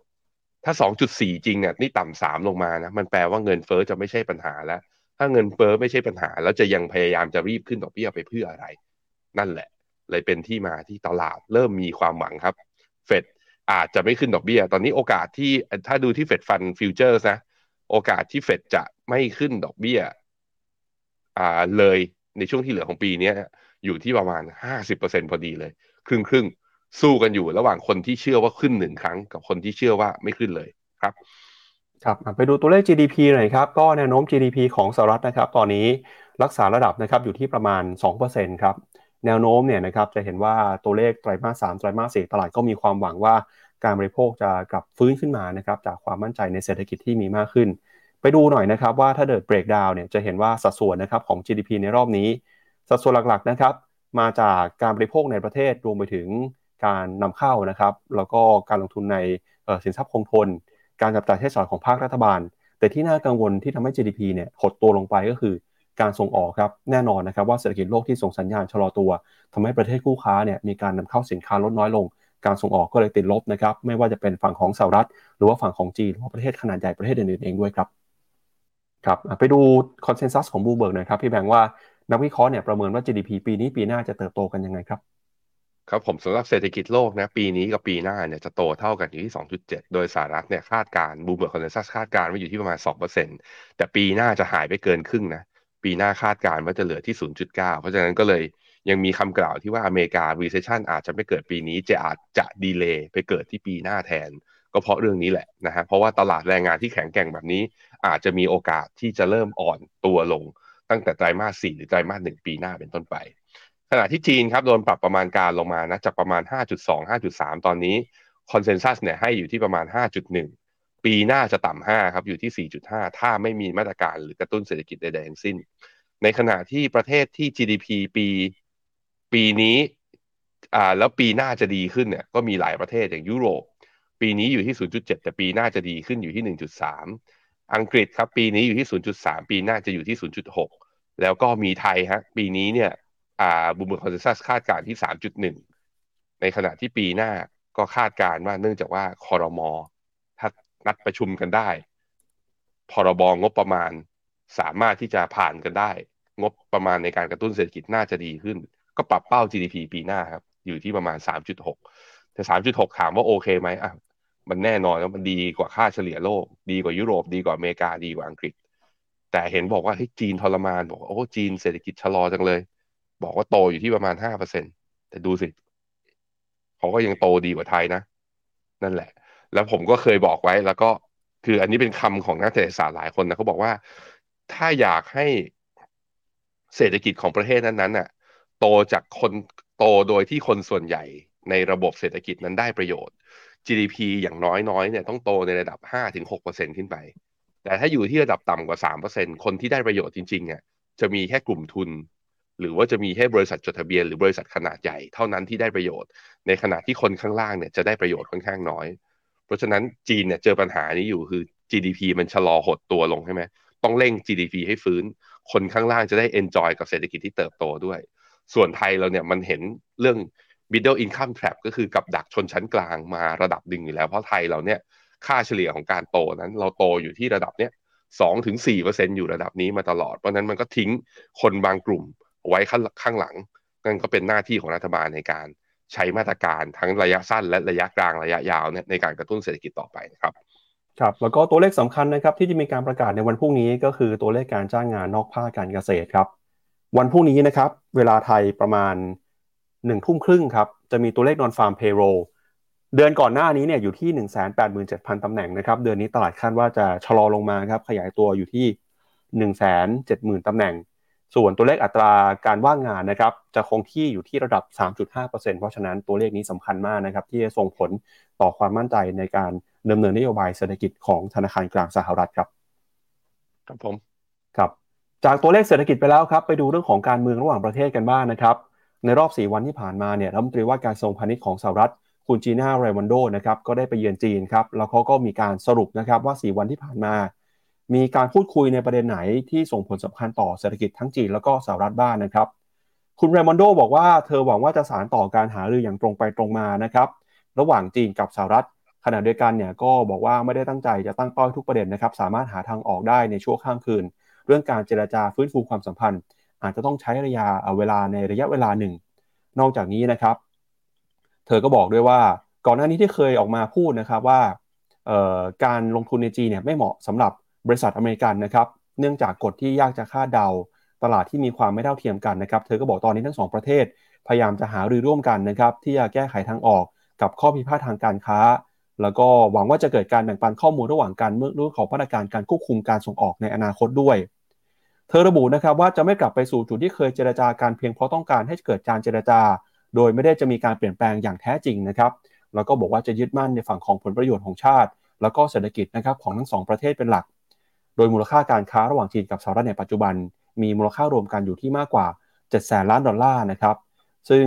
2.4 ถ้า 2.4 จริงเนี่ยนี่ต่ำสามลงมานะ มันแปลว่าเงินเฟ้อจะไม่ใช่ปัญหาแล้ว ถ้าเงินเฟ้อไม่ใช่ปัญหา แล้วจะยังพยายามจะรีบขึ้นดอกเบี้ยไปเพื่ออะไร นั่นแหละ เลยเป็นที่มาที่ตลาดเริ่มมีความหวังครับ เฟดอาจจะไม่ขึ้นดอกเบี้ย ตอนนี้โอกาสที่ถ้าดูที่ Fed Fund Futures นะ โอกาสที่เฟดจะไม่ขึ้นดอกเบี้ย เลยในช่วงที่เหลือของปีนี้อยู่ที่ประมาณ 50%พอดีเลย ครึ่งครึ่งสู้กันอยู่ระหว่างคนที่เชื่อว่าขึ้นหนึ่งครั้งกับคนที่เชื่อว่าไม่ขึ้นเลยครับ ครับไปดูตัวเลข GDP หน่อยครับ ก็แนวโน้ม GDP ของสหรัฐนะครับ ตอนนี้รักษาระดับนะครับอยู่ที่ประมาณ 2%ครับแนวโน้มเนี่ยนะครับจะเห็นว่าตัวเลขไตรมาส3ไตรมาส4ตลาดก็มีความหวังว่าการบริโภคจะกลับฟื้นขึ้นมานะครับจากความมั่นใจในเศรษฐกิจที่มีมากขึ้น ไปดูหน่อยนะครับว่าถ้าเดิดเบรกดาวเนี่ยจะเห็นว่าสัดส่วนนะครับของ GDP ในรอบนี้ สัดส่วนหลักๆนะครับมาจากการบริโภคในประเทศรวมไปถึงการนำเข้านะครับ แล้วก็การลงทุนในสินทรัพย์คงทน การจับจ่ายใช้สอยของภาครัฐบาล แต่ที่น่ากังวลที่ทำให้ GDP เนี่ยหดตัวลงไปก็คือการส่งออกครับแน่นอนนะครับว่าเศรษฐกิจโลกที่ส่งสัญญาณชะลอตัวทำให้ประเทศคู่ค้าเนี่ยมีการนำเข้าสินค้าลดน้อยลง การส่งออกก็เลยติดลบนะครับไม่ว่าจะเป็นฝั่งของสหรัฐ หรือว่าฝั่งของจีนหรือว่าประเทศขนาดใหญ่ประเทศอื่นๆเองด้วยครับ ครับไปดูคอนเซนแซสของบูเบิร์กหน่อยครับพี่แบงค์ว่านักวิเคราะห์เนี่ยประเมินว่า GDP ปีนี้ปีหน้าจะเติบโตกันยังไงครับ ครับผมสำหรับเศรษฐกิจโลกนะปีนี้กับปีหน้าเนี่ยจะโตเท่ากันอยู่ที่ 2.7 โดยสหรัฐเนี่ยคาดการณ์ Bloomberg consensus คาดการณ์ว่าอยู่ที่ประมาณ 2%แต่ปีหน้าจะหายไปเกินครึ่งนะปีหน้าคาดการณ์ว่าจะเหลือที่ 0.9 เพราะฉะนั้นก็เลยยังมีคำกล่าวที่ว่าอเมริกา recession อาจจะไม่เกิดปีนี้จะอาจจะ delay ไปเกิดที่ปีหน้าแทน ก็เพราะเรื่องนี้แหละนะฮะเพราะว่าตลาดแรงงานที่แข็งแกร่งแบบนี้ อาจจะมีโอกาสที่จะเริ่มอ่อนตัวลงตั้งแต่ไตรมาส4หรือไตรมาส1ปีหน้าเป็นต้นไป ขณะที่จีนครับโดนปรับประมาณการลงมานะจากประมาณ 5.2 5.3 ตอนนี้คอนเซนแซสเนี่ยให้อยู่ที่ประมาณ 5.1 ปีหน้าจะต่ำ5ครับอยู่ที่ 4.5 ถ้าไม่มีมาตรการหรือกระตุ้นเศรษฐกิจใดๆทั้งสิ้น ในขณะที่ประเทศที่ GDP ปีปีนี้อ่าแล้วปีหน้าจะดีขึ้นเนี่ยก็มีหลายประเทศอย่างยุโรป ปีนี้อยู่ที่ 0.7 แต่ปีหน้าจะดีขึ้นอยู่ที่ 1.3 อังกฤษครับปีนี้อยู่ที่ 0.3 ปีหน้าจะอยู่ที่ 0.6 แล้วก็มีไทยฮะปีนี้เนี่ยอ่า Bloomberg consensus คาดการณ์ที่ 3.1 ในขณะที่ปีหน้าก็คาดการณ์ว่าเนื่องจากว่าคอรมอถ้านัดประชุมกันได้พ.ร.บ. งบประมาณสามารถที่จะผ่านกันได้ งบประมาณในการกระตุ้นเศรษฐกิจน่าจะดีขึ้น ก็ปรับเป้า GDP ปีหน้าครับ อยู่ที่ประมาณ 3.6 แต่ 3.6 ถามว่าโอเคไหมอะ มันแน่นอนแล้วมันดีกว่าค่าเฉลี่ยโลก ดีกว่ายุโรปดีกว่าอเมริกาดีกว่าอังกฤษ แต่เห็นบอกว่าเฮ้ยจีนทรมานบอกโอ้จีนเศรษฐกิจชะลอจังเลย บอกว่าโตอยู่ที่ประมาณห้าเปอร์เซ็นแต่ดูสิเขาก็ยังโตดีกว่าไทยนะ นั่นแหละ แล้วผมก็เคยบอกไว้แล้วก็คืออันนี้เป็นคำของนักเศรษฐศาสตร์หลายคนนะเขาบอกว่า ถ้าอยากให้เศรษฐกิจของประเทศนั้นๆน่ะ โตจากคนโตโดยที่คนส่วนใหญ่ในระบบเศรษฐกิจนั้นได้ประโยชน์ GDP อย่างน้อยๆเนี่ยต้องโตในระดับ 5-6%ขึ้นไป แต่ถ้าอยู่ที่ระดับต่ำกว่า 3%คนที่ได้ประโยชน์จริงๆเนี่ยจะมีแค่กลุ่มทุน หรือว่าจะมีแค่บริษัทจดทะเบียนหรือบริษัทขนาดใหญ่เท่านั้นที่ได้ประโยชน์ ในขณะที่คนข้างล่างเนี่ยจะได้ประโยชน์ค่อนข้างน้อย เพราะฉะนั้นจีนเนี่ยเจอปัญหานี้อยู่คือ GDP มันชะลอหดตัวลงใช่ไหมต้องเร่ง GDP ให้ฟื้น คนข้างล่างจะได้ enjoy กับเศรษฐกิจที่เติบโตด้วย ส่วนไทยเราเนี่ยมันเห็นเรื่อง middle income trap ก็คือกับดักชนชั้นกลางมาระดับหนึ่งอยู่แล้ว เพราะไทยเราเนี่ยค่าเฉลี่ยของการโตนั้น เราโตอยู่ที่ระดับเนี้ยสองถึงสี่เปอร์เซ็นอยู่ระดับนี้มาตลอด เพราะนั้นมันก็ทิ้งคนบางกลุ่มไว้ข้างางหลังนั่นก็เป็นหน้าที่ของรัฐบาลในการใช้มาตรการทั้งระยะสั้นและระยะกลางระยะยาวเนี่ยในการกระตุ้นเศรษฐกิจต่อไปนะครับครับแล้วก็ตัวเลขสำคัญนะครับที่จะมีการประกาศในวันพรุ่งนี้ก็คือตัวเลขการจ้างงานนอกภาคการเกษตรครับ วันพรุ่งนี้นะครับเวลาไทยประมาณ หนึ่งทุ่มครึ่งครับ จะมีตัวเลขนอนฟาร์มเพโรเดือนก่อนหน้านี้เนี่ยอยู่ที่ 1 8 7 0 0 0 ตำแหน่งนะครับ เดือนนี้ตลาดคาดว่าจะชะลอลงมาครับ ขยายตัวอยู่ที่ 1 7 0 0 0 0 ตำแหน่ง ส่วนตัวเลขอัตราการว่างงานนะครับ จะคงที่อยู่ที่ระดับ 3.5%เพราะฉะนั้นตัวเลขนี้สำคัญมากนะครับ ที่จะส่งผลต่อความมั่นใจในการดำเนินนโยบายเศรษฐกิจของธนาคารกลางสหรัฐครับครับผมครับจากตัวเลขเศรษฐกิจไปแล้วครับ ไปดูเรื่องของการเมืองระหว่างประเทศกันบ้างนนะครับ ในรอบ 4 วันที่ผ่านมาเนี่ยรัฐมนตรีว่าการทรงพาณิชย์ของสหรัฐคุณจีน่าเรวันโดนะครับก็ได้ไปเยือนจีนครับแล้วเขาก็มีการสรุปนะครับว่า 4 วันที่ผ่านมา มีการพูดคุยในประเด็นไหนที่ส่งผลสำคัญต่อเศรษฐกิจทั้งจีนแล้วก็สหรัฐบ้างนนะครับ คุณเรมอนโดบอกว่าเธอหวังว่าจะสารต่อการหารืออย่างตรงไปตรงมานะครับระหว่างจีนกับสหรัฐขณะเดียวกันเนี่ยก็บอกว่าไม่ได้ตั้งใจจะตั้งเป้าทุกประเด็นนะครับสามารถหาทางออกได้ในช่วงข้ามคืน เรื่องการเจรจาฟื้นฟูความสัมพันธ์ อาจจะต้องใช้ระยะเวลาในระยะเวลาหนึ่ง นอกจากนี้นะครับ เธอก็บอกด้วยว่าก่อนหน้านี้ที่เคยออกมาพูดนะครับว่าการลงทุนในจีนเนี่ยไม่เหมาะสำหรับบริษัทอเมริกันนะครับเนื่องจากกฎที่ยากจะคาดเดา ตลาดที่มีความไม่เท่าเทียมกันนะครับ เธอก็บอกตอนนี้ทั้งสองประเทศ พยายามจะหารือร่วมกันนะครับ ที่จะแก้ไขทางออกกับข้อพิพาททางการค้า แล้วก็หวังว่าจะเกิดการแบ่งปันข้อมูลระหว่างกันเมื่อรื่องของมาตรการการควบคุมการส่งออกในอนาคตด้วย เธอระบุนะครับว่าจะไม่กลับไปสู่จุดที่เคยเจรจาการเพียงเพราะต้องการให้เกิดการเจรจา โดยไม่ได้จะมีการเปลี่ยนแปลงอย่างแท้จริงนะครับแล้วก็บอกว่าจะยึดมั่นในฝั่งของผลประโยชน์ของชาติ แล้วก็เศรษฐกิจนะครับของทั้งสองประเทศเป็นหลัก โดยมูลค่าการค้าระหว่างจีนกับสหรัฐในปัจจุบัน มีมูลค่ารวมกันอยู่ที่มากกว่า7แสนล้านดอลลาร์นะครับซึ่ง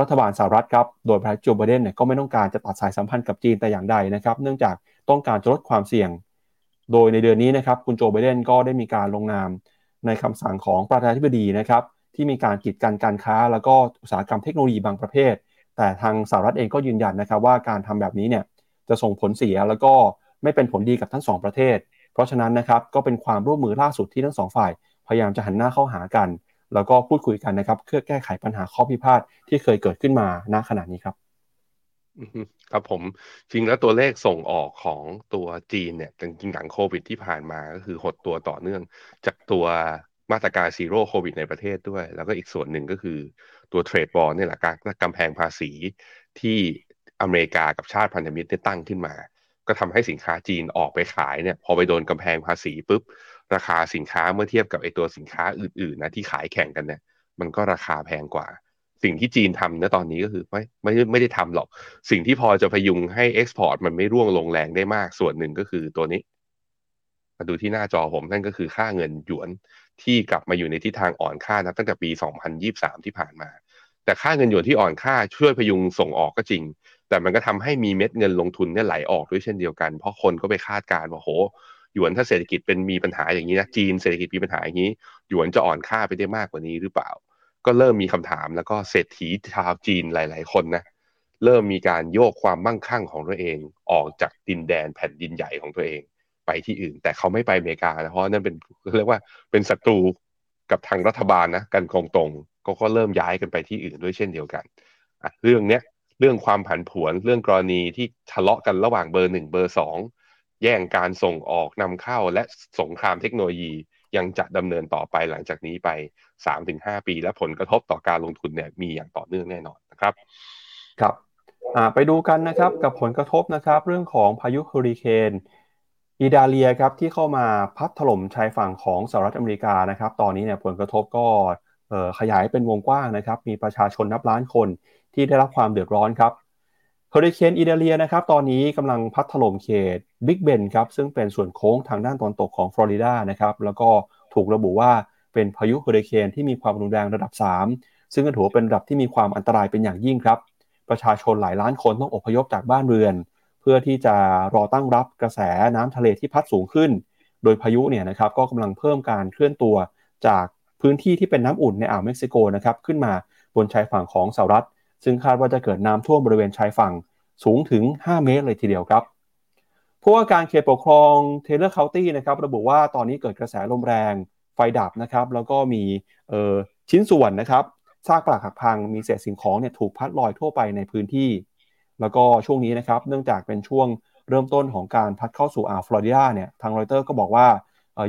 รัฐบาลสหรัฐครับโดยประธานาธิบดีโจไบเดนเนี่ยก็ไม่ต้องการจะตัดสายสัมพันธ์กับจีนแต่อย่างใดนะครับเนื่องจากต้องการจะลดความเสี่ยง โดยในเดือนนี้นะครับคุณโจไบเดนก็ได้มีการลงนาม ในคำสั่งของประธานาธิบดีนะครับที่มีการกีดกันการค้า แล้วก็อุตสาหกรรมเทคโนโลยีบางประเภท แต่ทางสหรัฐเองก็ยืนยันนะครับว่าการทำแบบนี้เนี่ยจะส่งผลเสียแล้วก็ไม่เป็นผลดีกับทั้งสองประเทศ เพราะฉะนั้นนะครับก็เป็นความร่วมมือล่าสุดที่ทั้งสองฝ่ายพยายามจะหันหน้าเข้าหากัน แล้วก็พูดคุยกันนะครับเพื่อแก้ไขปัญหาข้อพิพาทที่เคยเกิดขึ้นมาณขณะนี้ครับ ครับผมจริงแล้วตัวเลขส่งออกของตัวจีนเนี่ยจริงๆหลังโควิดที่ผ่านมาก็คือหดตัวต่อเนื่องจากตัวมาตรการซีโร่โควิดในประเทศด้วย แล้วก็อีกส่วนหนึ่งก็คือตัวเทรดบอลนี่แหละการกำแพงภาษีที่อเมริกากับชาติพันธมิตรได้ตั้งขึ้นมา ก็ทำให้สินค้าจีนออกไปขายเนี่ยพอไปโดนกำแพงภาษีปุ๊บ ราคาสินค้าเมื่อเทียบกับไอตัวสินค้าอื่นๆนะที่ขายแข่งกันเนี่ยมันก็ราคาแพงกว่า สิ่งที่จีนทำนะตอนนี้ก็คือไม่ไม่ไม่ได้ทำหรอก สิ่งที่พอจะพยุงให้ export มันไม่ร่วงลงแรงได้มากส่วนหนึ่งก็คือตัวนี้ มาดูที่หน้าจอผมนั่นก็คือค่าเงินหยวนที่กลับมาอยู่ในทิศทางอ่อนค่านะตั้งแต่ปี 2023 ที่ผ่านมา แต่ค่าเงินหยวนที่อ่อนค่าช่วยพยุงส่งออกก็จริง แต่มันก็ทำให้มีเม็ดเงินลงทุนเนี่ยไหลออกด้วยเช่นเดียวกัน เพราะคนก็ไปคาดการณ์ว่าโหหยวนถ้าเศรษฐกิจเป็นมีปัญหาอย่างนี้นะจีนเศรษฐกิจมีปัญหาอย่างนี้หยวนจะอ่อนค่าไปได้มากกว่านี้หรือเปล่า ก็เริ่มมีคำถามแล้วก็เศรษฐีชาวจีนหลาย ๆ คนนะเริ่มมีการโยกความมั่งคั่งของตัวเองออกจากดินแดนแผ่นดินใหญ่ของตัวเองไปที่อื่น แต่เขาไม่ไปอเมริกานะเพราะนั่นเป็นเรียกว่าเป็นศัตรูกับทางรัฐบาลนะกันตรงๆก็ก็เริ่มย้ายกันไปที่อื่นด้วยเช่นเดียวกันเรื่องเนี้ยเรื่องความผันผวนเรื่องกรณีที่ทะเลาะกันระหว่างเบอร์หนึ่งเบอร์สองแย่งการส่งออกนำเข้าและสงครามเทคโนโลยียังจะดำเนินต่อไปหลังจากนี้ไป 3-5 ปี และผลกระทบต่อการลงทุนเนี่ยมีอย่างต่อเนื่องแน่นอนนะครับครับไปดูกันนะครับกับผลกระทบนะครับเรื่องของพายุเฮอริเคนอีดาเลียครับที่เข้ามาพัดถล่มชายฝั่งของสหรัฐอเมริกานะครับตอนนี้เนี่ยผลกระทบก็ขยายเป็นวงกว้างนะครับมีประชาชนนับล้านคนที่ได้รับความเดือดร้อนครับเฮอริเคนอิดาเลียนะครับตอนนี้กำลังพัดถล่มเขตบิ๊กเบนครับซึ่งเป็นส่วนโค้งทางด้านตะวันตกของฟลอริดานะครับแล้วก็ถูกระบุว่า เป็นพายุเฮอริเคนที่มีความรุนแรงระดับ 3 ซึ่งก็ถือว่าเป็นระดับที่มีความอันตรายเป็นอย่างยิ่งครับ ประชาชนหลายล้านคนต้องอพยพจากบ้านเรือน เพื่อที่จะรอตั้งรับกระแสน้ำทะเลที่พัดสูงขึ้น โดยพายุเนี่ยนะครับก็กำลังเพิ่มการเคลื่อนตัวจากพื้นที่ที่เป็นน้ำอุ่นในอ่าวเม็กซิโกนะครับขึ้นมาบนชายฝั่งของสหรัฐ ซึ่งคาดว่าจะเกิดน้ำท่วมบริเวณชายฝั่งสูงถึง 5 เมตรเลยทีเดียวครับผู้ว่าการเขตปกครองเทเลอร์เคานตี้นะครับระบุว่าตอนนี้เกิดกระแสลมแรง ไฟดับนะครับ แล้วก็มีชิ้นส่วนนะครับซากปลักหักพังมีเศษสิ่งของเนี่ยถูกพัดลอยทั่วไปในพื้นที่ แล้วก็ช่วงนี้นะครับเนื่องจากเป็นช่วงเริ่มต้นของการพัดเข้าสู่อ่าวฟลอริดาเนี่ยทางรอยเตอร์ก็บอกว่า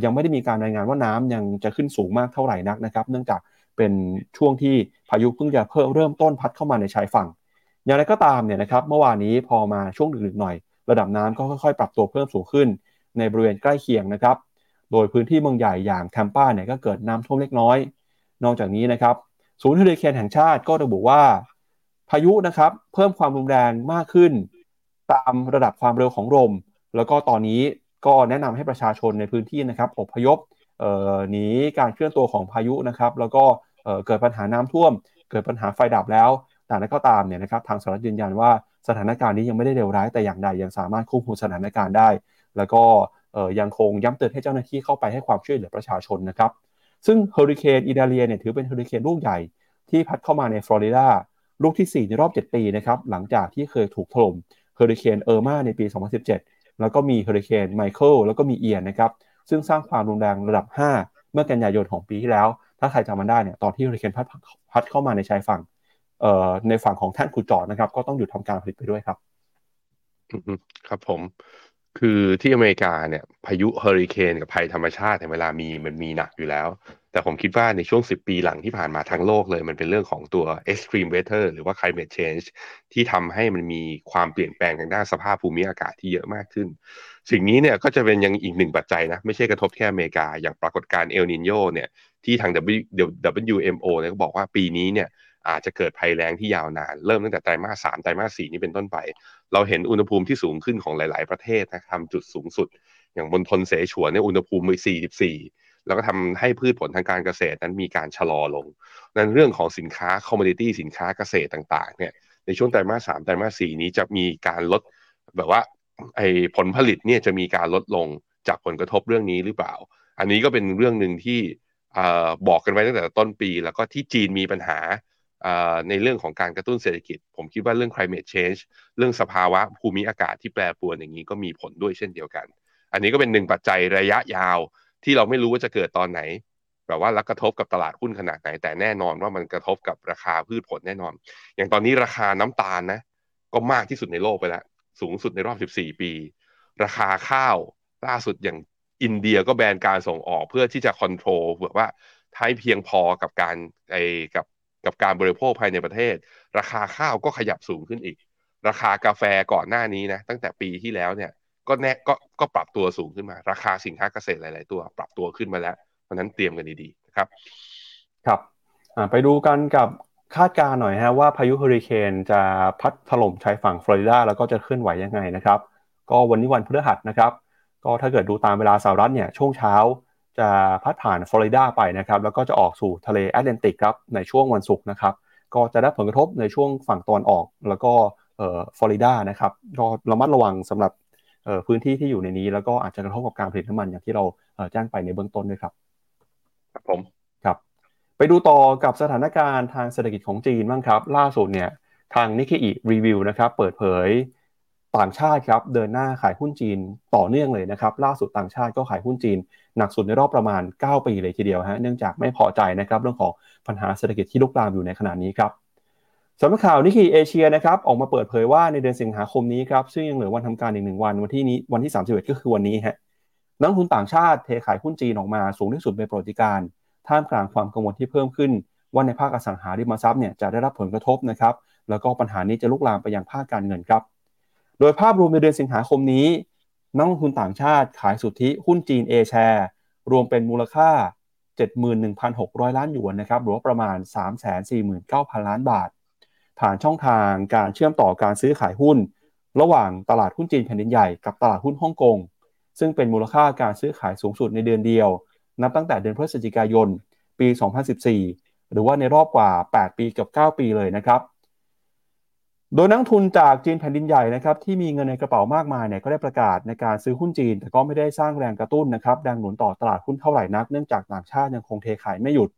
ยังไม่ได้มีการรายงานว่าน้ำยังจะขึ้นสูงมากเท่าไหร่นักนะครับ เนื่องจากเป็นช่วงที่พายุเพิ่งจะเพิ่มเริ่มต้นพัดเข้ามาในชายฝั่ง อย่างไรก็ตามเนี่ยนะครับเมื่อวานนี้พอมาช่วงดึกๆหน่อย ระดับน้ำก็ค่อยๆ ปรับตัวเพิ่มสูงขึ้น ในบริเวณใกล้เคียงนะครับ โดยพื้นที่เมืองใหญ่อย่างแคมปาเนี่ยก็เกิดน้ำท่วมเล็กน้อย นอกจากนี้นะครับ ศูนย์เฮอริเคนแห่งชาติก็ระบุว่า พายุนะครับเพิ่มความรุนแรงมากขึ้น ตามระดับความเร็วของลม แล้วก็ตอนนี้ก็แนะนำให้ประชาชนในพื้นที่นะครับอพยพหนีการเคลื่อนตัวของพายุนะครับแล้วก็เกิดปัญหาน้ำท่วม เกิดปัญหาไฟดับแล้วแต่กระนั้นก็ตามเนี่ยนะครับทางสหรัฐยืนยันว่าสถานการณ์นี้ยังไม่ได้เลวร้ายแต่อย่างใดยังสามารถควบคุมสถานการณ์ได้ แล้วก็ ยังคงย้ำเตือนให้เจ้าหน้าที่เข้าไปให้ความช่วยเหลือประชาชนนะครับซึ่งเฮอริเคนอิดาเลียเนี่ยถือเป็นเฮอริเคนลูกใหญ่ที่พัดเข้ามาในฟลอริดาลูกที่ 4 ในรอบ 7 ปีนะครับหลังจากที่เคยถูกถล่มเฮอริเคนเออร์มาในปี 2017 แล้วก็มีเฮอริเคนไมเคิลแล้วก็มีเอียนนะครับซึ่งสร้างความรุนแรงระดับ 5 เมื่อกันยายนของปีที่แล้ว ถ้าใครจำมันได้เนี่ยตอนที่เฮอริเคนพัดพัดเข้ามาในชายฝั่งเอ่อในฝั่งของท่านขุดจอดนะครับ ก็ต้องหยุดทำการผลิตไปด้วยครับ ครับผม คือที่อเมริกาเนี่ยพายุเฮอริเคนกับภัยธรรมชาติเวลามีมันมีหนักอยู่แล้ว แต่ผมคิดว่าในช่วง 10 ปีหลังที่ผ่านมาทั้งโลกเลย มันเป็นเรื่องของตัว extreme weather หรือว่า climate change ที่ทำให้มันมีความเปลี่ยนแปลงทางด้านสภาพภูมิอากาศที่เยอะมากขึ้น สิ่งนี้เนี่ยก็จะเป็นยังอีกหนึ่งปัจจัยนะ ไม่ใช่กระทบแค่อเมริกาอย่างปรากฏการณ์เอลนินโยเนี่ยที่ทาง WMO เนี่ยก็บอกว่าปีนี้เนี่ย อาจจะเกิดภัยแล้งที่ยาวนาน เริ่มตั้งแต่ไตรมาสสามไตรมาสสี่นี้เป็นต้นไป เราเห็นอุณหภูมิที่สูงขึ้นของหลาย ๆ ประเทศนะทำจุดสูงสุด อย่างมณฑลเสฉวนเนี่ยอุณหภูมิไป44 แล้วก็ทำให้พืชผลทางการเกษตรนั้นมีการชะลอลง นั้นเรื่องของสินค้า commodity สินค้าเกษตรต่าง ๆ เนี่ย ในช่วงไตรมาสสามไตรมาสสี่นี้จะมีการลดแบบว่าไอ้ผลผลิตเนี่ยจะมีการลดลงจากผลกระทบเรื่องนี้หรือเปล่า อันนี้ก็เป็นเรื่องหนึ่งที่บอกกันไว้ตั้งแต่ต้นปี แล้วก็ที่จีนมีปัญหา ในเรื่องของการกระตุ้นเศรษฐกิจ ผมคิดว่าเรื่อง climate change เรื่องสภาวะภูมิอากาศที่แปรปรวนอย่างนี้ก็มีผลด้วยเช่นเดียวกัน อันนี้ก็เป็นหนึ่งปัจจัยระยะยาวที่เราไม่รู้ว่าจะเกิดตอนไหนแบบว่าแล้วกระทบกับตลาดหุ้นขนาดไหน แต่แน่นอนว่ามันกระทบกับราคาพืชผลแน่นอน อย่างตอนนี้ราคาน้ำตาลนะก็มากที่สุดในโลกไปแล้ว สูงสุดในรอบ 14 ปี ราคาข้าวล่าสุดอย่างอินเดียก็แบนการส่งออกเพื่อที่จะคอนโทรลแบบว่าให้เพียงพอกับการไอกับ กับการบริโภคภายในประเทศ ราคาข้าวก็ขยับสูงขึ้นอีก ราคากาแฟก่อนหน้านี้นะตั้งแต่ปีที่แล้วเนี่ยก็แน่ก็ก็ปรับตัวสูงขึ้นมา ราคาสินค้าเกษตรหลาย ๆ ตัว ปรับตัวขึ้นมาแล้วเพราะนั้นเตรียมกันดีๆนะครับ ครับไปดูกันกับคาดการณ์หน่อยฮะว่าพายุเฮอริเคนจะพัดถล่มชายฝั่งฟลอริดาแล้วก็จะเคลื่อนไหวยังไงนะครับ ก็วันนี้วันพฤหัสนะครับ ก็ถ้าเกิดดูตามเวลาสหรัฐเนี่ยช่วงเช้า จะพัดผ่านฟลอริดาไปนะครับแล้วก็จะออกสู่ทะเลแอตแลนติกครับในช่วงวันศุกร์นะครับก็จะได้ผลกระทบในช่วงฝั่งตอนออก แล้วก็ฟลอริดานะครับก็ระมัดระวังสำหรับพื้นที่ที่อยู่ในนี้ แล้วก็อาจจะกระทบกับการผลิตน้ำมันอย่างที่เราแจ้งไปในเบื้องต้นด้วยครับครับผมครับ ไปดูต่อกับสถานการณ์ทางเศรษฐกิจของจีนบ้างครับ ล่าสุดเนี่ยทางนิเคอีรีวิวนะครับเปิดเผย ต่างชาติครับเดินหน้าขายหุ้นจีนต่อเนื่องเลยนะครับ ล่าสุดต่างชาติก็ขายหุ้นจีน หนักสุดในรอบประมาณ 9 ปีเลยทีเดียวฮะเนื่องจากไม่พอใจนะครับเรื่องของปัญหาเศรษฐกิจที่ลุกลามอยู่ในขณะนี้ครับสำนักข่าวนิกเเอเชียนะครับออกมาเปิดเผยว่าในเดือนสิงหาคมนี้ครับซึ่งยังเหลือวันทำการอีกหนึ่งวันวันที่นี้วันที่ 31 ก็คือวันนี้ฮะนักทุนต่างชาติเทขายหุ้นจีนออกมาสูงที่สุดในประวัติการ ท่ามกลางความกังวลที่เพิ่มขึ้นว่าในภาคอสังหาริมทรัพย์เนี่ยจะได้รับผลกระทบนะครับแล้วก็ปัญหานี้จะลุกลามไปยังภาคการเงินครับ โดยภาพรวมในเดือนสิงหาคมนี้ นักลงทุนต่างชาติขายสุทธิหุ้นจีน A แชร์รวมเป็นมูลค่า 71,600 ล้านหยวนนะครับหรือว่าประมาณ 349,000 ล้านบาท ผ่านช่องทางการเชื่อมต่อการซื้อขายหุ้น ระหว่างตลาดหุ้นจีนแผ่นดินใหญ่กับตลาดหุ้นฮ่องกงซึ่งเป็นมูลค่าการซื้อขายสูงสุดในเดือนเดียว นับตั้งแต่เดือนพฤศจิกายน ปี 2014 หรือว่าในรอบกว่า 8 ปีกับ 9 ปีเลยนะครับ โดยนักทุนจากจีนแผ่นดินใหญ่นะครับที่มีเงินในกระเป๋ามากมายเนี่ยก็ได้ประกาศในการซื้อหุ้นจีน แต่ก็ไม่ได้สร้างแรงกระตุ้นนะครับดังหนุนต่อตลาดหุ้นเท่าไหร่นัก เนื่องจากต่างชาติยังคงเทขายไม่หยุด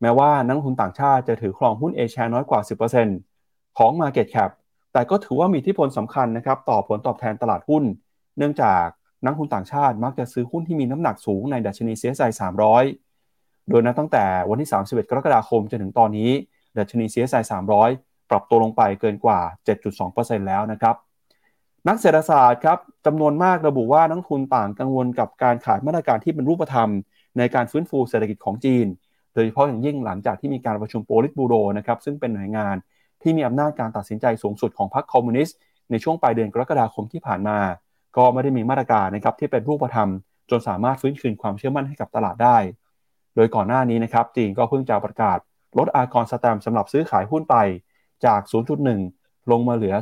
แม้ว่านักทุนต่างชาติจะถือครองหุ้นเอชน้อยกว่า 10%ของ Market Cap แต่ก็ถือว่ามีที่ผลสำคัญนะครับต่อผลตอบแทนตลาดหุ้น เนื่องจากนักทุนต่างชาติมักจะซื้อหุ้นที่มีน้ำหนักสูงในดัชนีเซียไซ300 โดยนับตั้งแต่วันที่ 31 กรกฎาคมจนถึงตอนนี้ดัชนีเซียไซ300 ปรับตัวลงไปเกินกว่า 7.2%แล้วนะครับ นักเศรษฐศาสตร์ครับจำนวนมากระบุว่านักทุนต่างกังวลกับการขายมาตรการที่เป็นรูปธรรม ในการฟื้นฟูเศรษฐกิจของจีน โดยเฉพาะอย่างยิ่งหลังจากที่มีการประชุมโปลิตบูโรนะครับซึ่งเป็นหน่วยงานที่มีอำนาจการตัดสินใจสูงสุดของพรรคคอมมิวนิสต์ในช่วงปลายเดือนกรกฎาคมที่ผ่านมา ก็ไม่ได้มีมาตรการนะครับที่เป็นรูปธรรม จนสามารถฟื้นคืนความเชื่อมั่นให้กับตลาดได้ โดยก่อนหน้านี้นะครับจีนก็เพิ่งจะประกาศลดอากรสแตมสำหรับซื้อขายหุ้นไป จาก 0.1 ลงมาเหลือ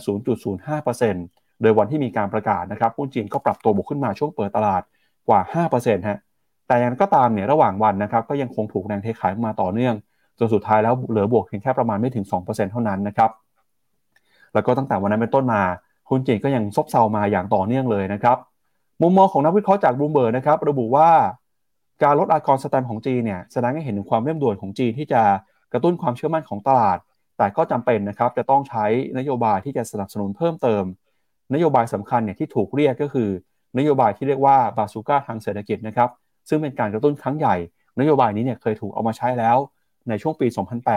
0.05%โดยวันที่มีการประกาศนะครับหุ้นจีนก็ปรับตัวบวกขึ้นมาช่วงเปิดตลาดกว่า 5%ฮะแต่ยังก็ตามเนี่ยระหว่างวันนะครับก็ยังคงถูกแรงเทขายมาต่อเนื่องจนสุดท้ายแล้วเหลือบวกเพียงแค่ประมาณไม่ถึง 2%เท่านั้นนะครับแล้วก็ตั้งแต่วันนั้นเป็นต้นมาหุ้นจีนก็ยังซบเซามาอย่างต่อเนื่องเลยนะครับมุมมองของนักวิเคราะห์จากบลูเบอร์นะครับระบุว่าการลดอากรสแตมของจีนเนี่ยแสดงให้เห็นถึงความเร่งด่วนของจีนที่จะกระตุ้นความเชื่อมั่นของตลาด แต่ก็จำเป็นนะครับจะต้องใช้นโยบายที่จะสนับสนุนเพิ่มเติม นโยบายสำคัญเนี่ยที่ถูกเรียกก็คือ นโยบายที่เรียกว่าบาซูก้าทางเศรษฐกิจนะครับซึ่งเป็นการกระตุ้นครั้งใหญ่ นโยบายนี้เนี่ยเคยถูกเอามาใช้แล้วในช่วงปี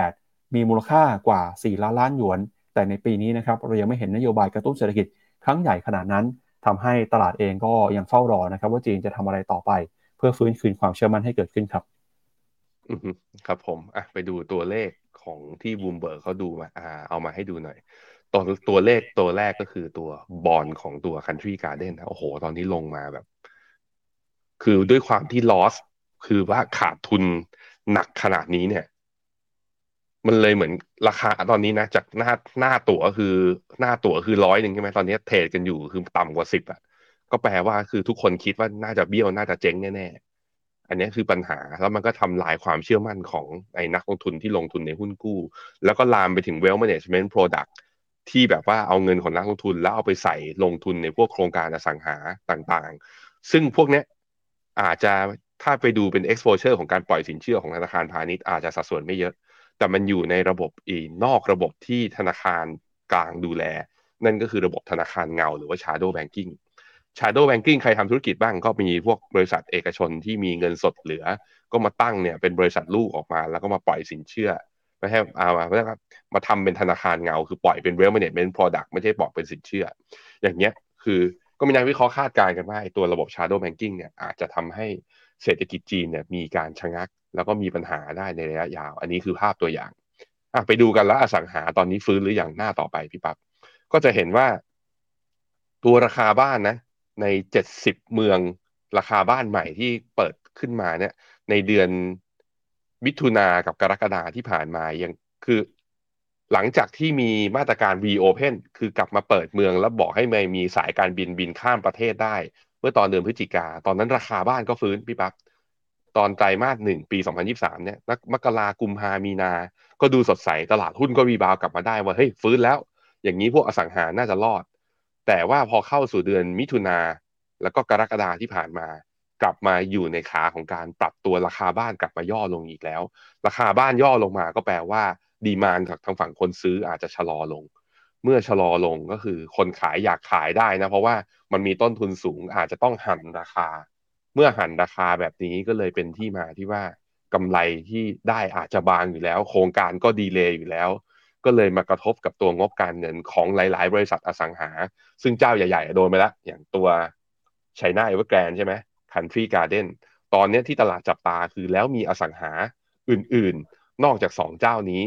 2008 มีมูลค่ากว่า 4 ล้านล้านหยวน แต่ในปีนี้นะครับเรายังไม่เห็นนโยบายกระตุ้นเศรษฐกิจครั้งใหญ่ขนาดนั้นทำให้ตลาดเองก็ยังเฝ้ารอนะครับ ว่าจีนจะทำอะไรต่อไป เพื่อฟื้นคืนความเชื่อมั่นให้เกิดขึ้นครับครับผมอะไปดูตัวเลข ของที่บูมเบิร์กเขาดูมาอ่าเอามาให้ดูหน่อยตัวตัวเลขตัวแรกก็คือตัวบอลของตัว Country Garden นะโอ้โห ตอนนี้ลงมาแบบ คือด้วยความที่ loss คือว่าขาดทุนหนักขนาดนี้เนี่ย มันเลยเหมือนราคาตอนนี้นะ จากหน้าหน้าตั๋วคือหน้าตั๋วคือร้อยหนึ่งใช่ไหมตอนนี้เทรดกันอยู่คือต่ำกว่าสิบอะก็แปลว่าคือทุกคนคิดว่าน่าจะเบี้ยวน่าจะเจ๊งแน่ๆ อันนี้คือปัญหาแล้วมันก็ทำลายความเชื่อมั่นของไอ้นักลงทุนที่ลงทุนในหุ้นกู้ แล้วก็ลามไปถึง wealth management product ที่แบบว่าเอาเงินของนักลงทุนแล้วเอาไปใส่ลงทุนในพวกโครงการอสังหาต่างๆ ซึ่งพวกเนี้ยอาจจะถ้าไปดูเป็น exposure ของการปล่อยสินเชื่อของธนาคารพาณิชย์อาจจะสัดส่วนไม่เยอะ แต่มันอยู่ในระบบอีนอกระบบที่ธนาคารกลางดูแล นั่นก็คือระบบธนาคารเงาหรือว่า shadow banking shadow banking ใครทำธุรกิจบ้างก็มีพวกบริษัทเอกชนที่มีเงินสดเหลือ ก็มาตั้งเนี่ยเป็นบริษัทลูกออกมา แล้วก็มาปล่อยสินเชื่อไม่ใช่เอามาไม่ใช่ครับมาทำเป็นธนาคารเงา คือปล่อยเป็น wealth management product ไม่ใช่บอกเป็นสินเชื่อ อย่างเงี้ยคือก็มีนักวิเคราะห์คาดการณ์กันว่าไอ้ตัวระบบ shadow banking เนี่ยอาจจะทำให้เศรษฐกิจจีนเนี่ยมีการชะงัก แล้วก็มีปัญหาได้ในระยะยาว อันนี้คือภาพตัวอย่างอะไปดูกันแล้วอสังหาตอนนี้ฟื้นหรืออย่างหน้าต่อไปพี่ปับ๊บก็จะเห็นว่าตัวราคาบ้านนะ ในเจ็ดสิบเมืองราคาบ้านใหม่ที่เปิดขึ้นมาเนี่ย ในเดือนมิถุนากับกรกฎาที่ผ่านมายังคือหลังจากที่มีมาตรการ reopen คือกลับมาเปิดเมืองแล้วบอกให้ไม่มีสายการบินบินข้ามประเทศได้ เมื่อตอนเดือนพฤศจิกา ตอนนั้นราคาบ้านก็ฟื้นพี่ปับ๊บตอนไตรมาสหนึ่งปี 2023 เนี่ยนักมกรากุมภามีนา ก็ดูสดใสตลาดหุ้นก็รีบาวกลับมาได้ว่าเฮ้ยฟื้นแล้ว อย่างนี้พวกอสังหาน่าจะรอด แต่ว่าพอเข้าสู่เดือนมิถุนาแล้วก็กรกฎาที่ผ่านมา กลับมาอยู่ในขาของการปรับตัวราคาบ้านกลับมาย่อลงอีกแล้ว ราคาบ้านย่อลงมาก็แปลว่า ดีมานจากทางฝั่งคนซื้ออาจจะชะลอลง เมื่อชะลอลงก็คือคนขายอยากขายได้นะ เพราะว่ามันมีต้นทุนสูงอาจจะต้องหันราคา เมื่อหันราคาแบบนี้ก็เลยเป็นที่มาที่ว่ากำไรที่ได้อาจจะบางอยู่แล้ว โครงการก็ delay อยู่แล้ว ก็เลยมากระทบกับตัวงบการเงินของหลาย ๆ บริษัทอสังหา ซึ่งเจ้าใหญ่ ๆ โดนไปแล้ว อย่างตัว China Evergrande ใช่ไหม Country Garden ตอนนี้ที่ตลาดจับตาคือแล้วมีอสังหาอื่น ๆ นอกจากสองเจ้านี้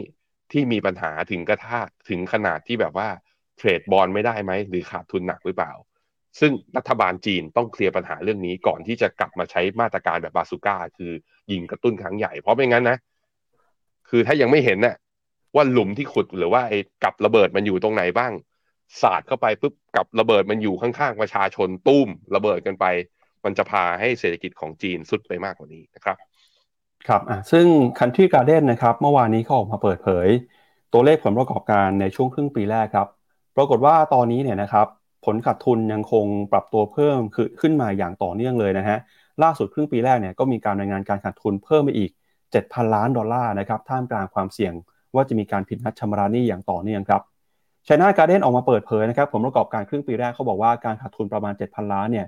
ที่มีปัญหาถึงกระทาถึงขนาดที่แบบว่า trade bond ไม่ได้ไหม หรือขาดทุนหนักหรือเปล่า ซึ่งรัฐบาลจีนต้อง clear ปัญหาเรื่องนี้ก่อนที่จะกลับมาใช้มาตรการแบบบาซูก้า คือยิงกระตุ้นครั้งใหญ่ เพราะไม่งั้นนะ คือถ้ายังไม่เห็นนะ่ะ ว่าหลุมที่ขุดหรือว่าไอ้กับระเบิดมันอยู่ตรงไหนบ้างสาดเข้าไปปุ๊บกับระเบิดมันอยู่ข้างๆประชาชนตุ้มระเบิดกันไป มันจะพาให้เศรษฐกิจของจีนสุดไปมากกว่านี้นะครับครับอะซึ่ง Country Garden นะครับเมื่อวานนี้เขาออกมาเปิดเผย ตัวเลขผลประกอบการในช่วงครึ่งปีแรกครับ ปรากฏว่าตอนนี้เนี่ยนะครับผลขาดทุนยังคงปรับตัวเพิ่มคือขึ้นมาอย่างต่อเนื่องเลยนะฮะล่าสุดครึ่งปีแรกเนี่ยก็มีการรายงานการขาดทุนเพิ่มไปอีก 7,000 ล้านดอลลาร์นะครับท่ามกลางความเสี่ยง ว่าจะมีการผิดนัดชำระหนี้อย่างต่อเนื่องครับชน่าการ์เด้นออกมาเปิดเผยนะครับผลประกอบการครึ่งปีแรกเขาบอกว่าการขาดทุนประมาณ 7,000 ล้านเนี่ย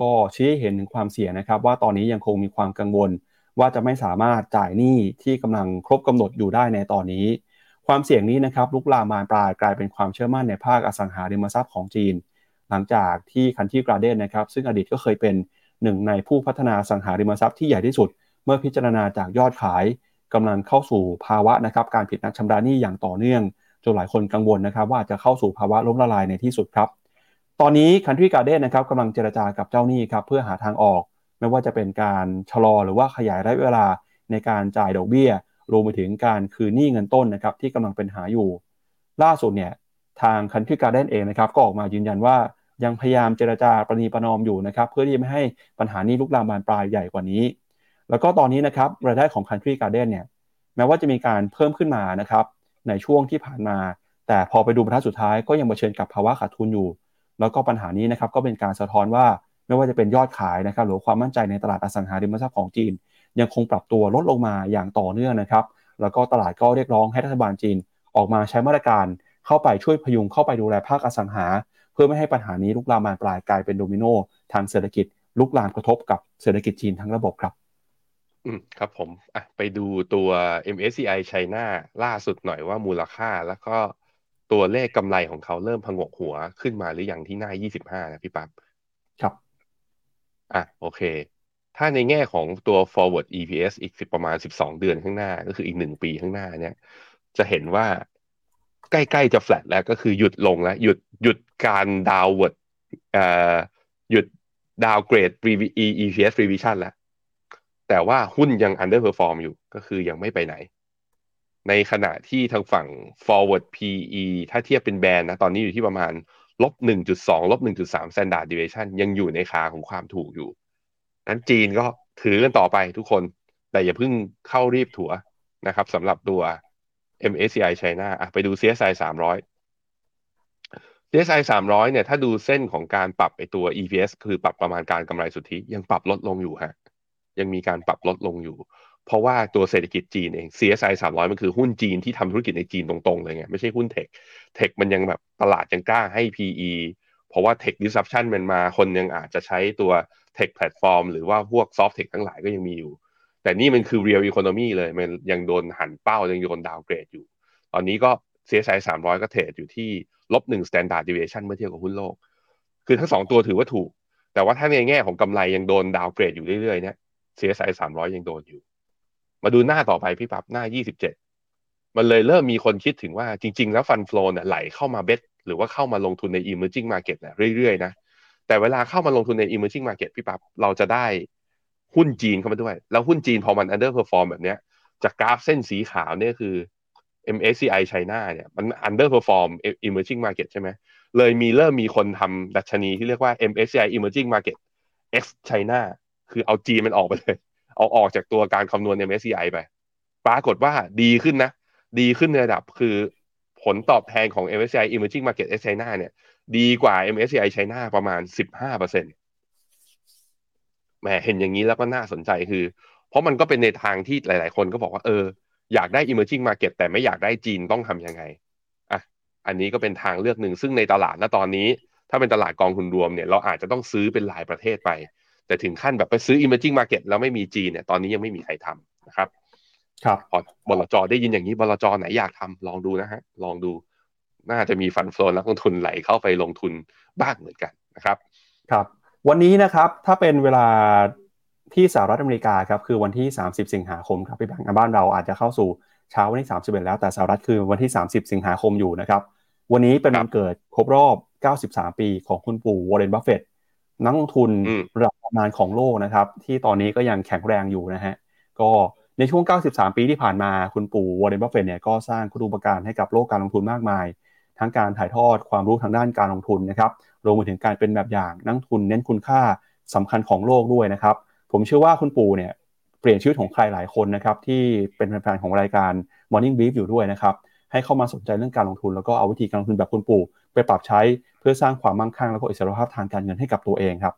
ก็ชี้ให้เห็นถึงความเสี่ยงนะครับ ว่าตอนนี้ยังคงมีความกังวล ว่าจะไม่สามารถจ่ายหนี้ที่กำลังครบกำหนดอยู่ได้ในตอนนี้ ความเสี่ยงนี้นะครับลุกลามมาปลายกลายเป็นความเชื่อมั่นในภาคอสังหาริมทรัพย์ของจีน หลังจากที่คันที่การ์เดนนะครับซึ่งอดีตก็เคยเป็นหนึ่งในผู้พัฒนาสังหาริมทรัพย์ที่ใหญ่ที่สุด เมื่อพิจารณาจากยอดขาย กำลังเข้าสู่ภาวะนะครับการผิดนัดชำระหนี้อย่างต่อเนื่องจนหลายคนกังวลนะครับ ว่าจะเข้าสู่ภาวะล้มละลายในที่สุดครับ ตอนนี้ Country Garden นะครับกำลังเจรจากับเจ้าหนี้ครับเพื่อหาทางออก ไม่ว่าจะเป็นการชะลอหรือว่าขยายระยะเวลาในการจ่ายดอกเบี้ย รวมไปถึงการคืนหนี้เงินต้นนะครับที่กำลังเป็นหาอยู่ ล่าสุดเนี่ยทาง Country Garden เองนะครับก็ออกมายืนยันว่ายังพยายามเจรจาประนีประนอมอยู่นะครับเพื่อที่ไม่ให้ปัญหานี้ลุกลามบานปลายใหญ่กว่านี้ แล้วก็ตอนนี้นะครับรายได้ของ Country Garden เนี่ยแม้ว่าจะมีการเพิ่มขึ้นมานะครับในช่วงที่ผ่านมา แต่พอไปดูบรรทัดสุดท้ายก็ยังเผชิญกับภาวะขาดทุนอยู่ แล้วก็ปัญหานี้นะครับก็เป็นการสะท้อนว่าไม่ว่าจะเป็นยอดขายนะครับหรือความมั่นใจในตลาดอสังหาริมทรัพย์ของจีน ยังคงปรับตัวลดลงมาอย่างต่อเนื่องนะครับแล้วก็ตลาดก็เรียกร้องให้รัฐบาลจีน ออกมาใช้มาตรการเข้าไปช่วยพยุงเข้าไปดูแลภาคอสังหา เพื่อไม่ให้ปัญหานี้ลุกลามบานปลายกลายเป็นโดมิโนทางเศรษฐกิจลุกลามกระทบกับเศรษฐกิจจีนทั้งระบบครับ อืมครับผมอะไปดูตัว MSCI China ล่าสุดหน่อยว่ามูลค่า แล้วก็ตัวเลขกำไรของเขาเริ่มพงกหัวขึ้นมาหรือยังที่หน้า 25 นะพี่ปั๊บครับอะโอเค ถ้าในแง่ของตัว forward EPS อีกสิบประมาณ 12 เดือนข้างหน้า ก็คืออีกหนึ่งปีข้างหน้าเนี่ย จะเห็นว่าใกล้ๆจะ flat แล้วก็คือหยุดลงแล้ว หยุดหยุดการ downward เอ่อหยุด downgrade EPS revision แล้ว แต่ว่าหุ้นยัง underperform อร์มอยู่ก็คือยังไม่ไปไหน ในขณะที่ทางฝั่ง forward PE ถ้าเทียบเป็นแบรนด์นะ ตอนนี้อยู่ที่ประมาณลบ1.2ลบ1.3 standard deviation ยังอยู่ในขาของความถูกอยู่ นั้นจีนก็ถือกันต่อไปทุกคน แต่อย่าเพิ่งเข้ารีบถัวนะครับสำหรับตัว MSCI China อะไปดู CSI 300 CSI 300เนี่ยถ้าดูเส้นของการปรับไอตัว EPS คือปรับประมาณการกำไรสุทธิยังปรับลดลงอยู่ฮะ ยังมีการปรับลดลงอยู่ เพราะว่าตัวเศรษฐกิจจีนเอง CSI 300 มันคือหุ้นจีนที่ทำธุรกิจในจีนตรงๆเลยไงไม่ใช่หุ้นเทคtech มันยังแบบตลาดยังกล้าให้ PE เพราะว่า tech disruption มันมาคนยังอาจจะใช้ตัว tech platform หรือว่าพวก soft tech ทั้งหลายก็ยังมีอยู่ แต่นี่มันคือ real economy เลย มันยังโดนหั่นเป้า ยังโดน downgrade อยู่ ตอนนี้ก็ CSI 300 ก็ trade อยู่ที่ลบหนึ่ง standard deviation เมื่อเทียบกับหุ้นโลก คือทั้งสองตัวถือว่าถูก แต่ว่าถ้าในแง่ของกำไรยังโดน downgrade อยู่เรื่อยๆเนี่ย CSI 300 ยังโดนอยู่ มาดูหน้าต่อไปพี่ปั๊บหน้า 27 มันเลยเริ่มมีคนคิดถึงว่าจริง ๆ แล้ว fund flow เนี่ยไหลเข้ามาเบ็ดหรือว่าเข้ามาลงทุนใน emerging market เนี่ยเรื่อยๆนะแต่เวลาเข้ามาลงทุนใน emerging market พี่ปับ๊บเราจะได้หุ้นจีนเข้ามาด้วย แล้วหุ้นจีนพอมัน underperform แบบเนี้ยจากกราฟเส้นสีขาวเนี่ยคือ MSCI China เนี่ยมัน underperform emerging market ใช่ไหมเลยมีเริ่มมีคนทำดัชนีที่เรียกว่า MSCI emerging market X China คือเอาจีนมันออกไปเลย เอาออกจากตัวการคำนวณ MSCI ไป ปรากฏว่าดีขึ้นนะ ดีขึ้นในระดับคือผลตอบแทนของ MSCI emerging market X China เนี่ย ดีกว่า MSCI China ประมาณ 15เปอร์เซ็นต์แหมเห็นอย่างนี้แล้วก็น่าสนใจคือ เพราะมันก็เป็นในทางที่หลาย ๆ คนก็บอกว่าเออ อยากได้ emerging market แต่ไม่อยากได้จีนต้องทำยังไงอะอันนี้ก็เป็นทางเลือกหนึ่งซึ่งในตลาดณตอนนี้ ถ้าเป็นตลาดกองทุนรวมเนี่ยเราอาจจะต้องซื้อเป็นหลายประเทศไป แต่ถึงขั้นแบบไปซื้อ emerging market แล้วไม่มีจีนเนี่ยตอนนี้ยังไม่มีใครทำนะครับ ครับพอบลจได้ยินอย่างนี้บลจไหนอยากทำลองดูนะฮะลองดู น่าจะมี fund flow นักลงทุนไหลเข้าไปลงทุนบ้างเหมือนกันนะครับ ครับ วันนี้นะครับถ้าเป็นเวลาที่สหรัฐอเมริกาครับคือวันที่ 30 สิงหาคมครับพี่แบงค์บ้านเราอาจจะเข้าสู่เช้าวันที่ 31 แล้วแต่สหรัฐคือวันที่ 30 สิงหาคมอยู่นะครับ วันนี้เป็นวันเกิดครบรอบ 93 ปีของคุณปู่วอร์เรนบัฟเฟตต์ นักลงทุนอืมระดับตำนานของโลกนะครับ ที่ตอนนี้ก็ยังแข็งแรงอยู่นะฮะก็ในช่วง 93 ปีที่ผ่านมาคุณปู่วอร์เรนบัฟเฟตต์เนี่ยก็สร้างคุณูปการให้กับโลกการลงทุนมากมาย ทั้งการถ่ายทอดความรู้ทางด้านการลงทุนนะครับรวมไปถึงการเป็นแบบอย่างนักลงทุนเน้นคุณค่าสำคัญของโลกด้วยนะครับ ผมเชื่อว่าคุณปู่เนี่ยเปลี่ยนชีวิตของใครหลายคนนะครับที่เป็นแฟนๆของรายการ Morning Brief อยู่ด้วยนะครับ ให้เข้ามาสนใจเรื่องการลงทุน แล้วก็เอาวิธีการลงทุนแบบคุณปู่ไปปรับใช้เพื่อสร้างความมั่งคั่งแล้วก็อิสรภาพทางการเงินให้กับตัวเองครับ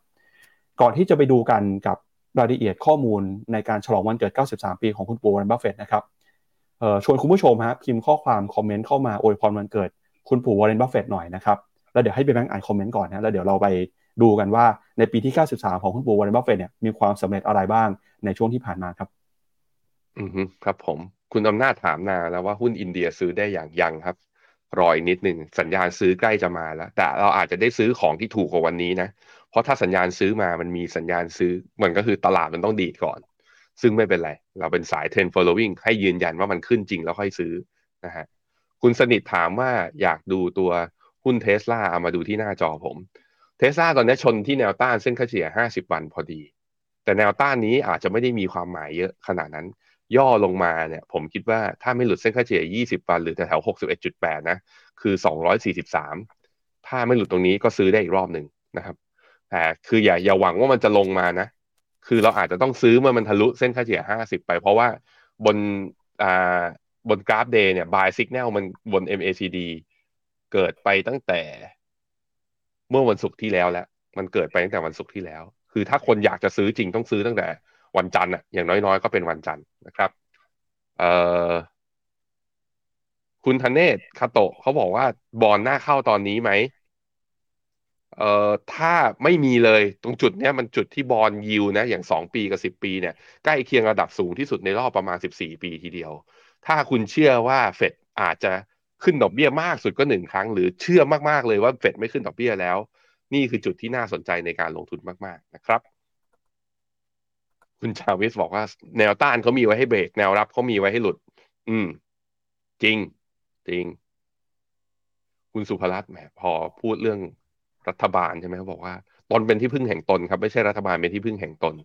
ก่อนที่จะไปดูกันกับรายละเอียดข้อมูลในการฉลองวันเกิด 93 ปีของคุณปู่วอร์เรนบัฟเฟตต์นะครับชวนคุณผู้ชมฮะพิมพ์ข้อความ comment เข้ามาอวยพรวันเกิดคุณปู่วอร์เรนบัฟเฟตต์หน่อยนะครับแล้วเดี๋ยวให้พี่แบงค์อ่าน comment ก่อนนะแล้วเดี๋ยวเราไปดูกันว่าในปีที่ 93 ของคุณปู่วอร์เรนบัฟเฟตต์เนี่ยมีความสำเร็จอะไรบ้างในช่วงที่ผ่านมาครับ อือครับผม คุณอำนาจถามมาแล้วว่าหุ้นอินเดียซื้อได้หรือยังครับ รออีกนิดหนึ่งสัญญาณซื้อใกล้จะมาแล้ว แต่เราอาจจะได้ซื้อของที่ถูกกว่าวันนี้นะ เพราะถ้าสัญญาณซื้อมามันมีสัญญาณซื้อมันก็คือตลาดมันต้องดีดก่อน ซึ่งไม่เป็นไร เราเป็นสายเทรน following ให้ยืนยันว่ามันขึ้นจริงแล้วค่อยซื้อนะฮะคุณสนิทถามว่าอยากดูตัวหุ้นเทสลาเอามาดูที่หน้าจอผมเทสลาตอนนี้ชนที่แนวต้านเส้นค่าเฉลี่ย 50 วันพอดี แต่แนวต้านนี้อาจจะไม่ได้มีความหมายเยอะขนาดนั้น ย่อลงมาเนี่ย ผมคิดว่าถ้าไม่หลุดเส้นค่าเฉลี่ย 20 วัน หรือแถวๆ61.8 นะ คือ 243 ถ้าไม่หลุดตรงนี้ก็ซื้อได้อีกรอบหนึ่งนะครับแต่คืออย่าอย่าหวังว่ามันจะลงมานะ คือเราอาจจะต้องซื้อเมื่อมันทะลุเส้นค่าเฉลี่ย 50 ไป เพราะว่าบนอ่าบนกราฟเดย์เนี่ย buy signal มันบน MACD เกิดไปตั้งแต่เมื่อวันศุกร์ที่แล้วแล้ว มันเกิดไปตั้งแต่วันศุกร์ที่แล้ว คือถ้าคนอยากจะซื้อจริงต้องซื้อตั้งแต่ วันจันทร์อะอย่างน้อยๆ ก็เป็นวันจันทร์นะครับเอ่อคุณธเนศคาโตะเขาบอกว่าบอลหน้าเข้าตอนนี้ไหมเอ่อถ้าไม่มีเลยตรงจุดเนี้ยมันจุดที่บอลยิวนะ อย่างสองปีกับสิบปีเนี่ยใกล้เคียงระดับสูงที่สุดในรอบประมาณสิบสี่ปีทีเดียว ถ้าคุณเชื่อว่าเฟดอาจจะขึ้นดอกเบี้ยมากสุดก็หนึ่งครั้ง หรือเชื่อมากๆเลยว่าเฟดไม่ขึ้นดอกเบี้ยแล้ว นี่คือจุดที่น่าสนใจในการลงทุนมากๆนะครับ คุณชาวิสบอกว่า แนวต้านเขามีไว้ให้เบรก แนวรับเขามีไว้ให้หลุด อืม จริง จริง คุณสุภรัตน์แหมพอพูดเรื่องรัฐบาลใช่ไหมเขาบอกว่า ตนเป็นที่พึ่งแห่งตนครับ ไม่ใช่รัฐบาลเป็นที่พึ่งแห่งตน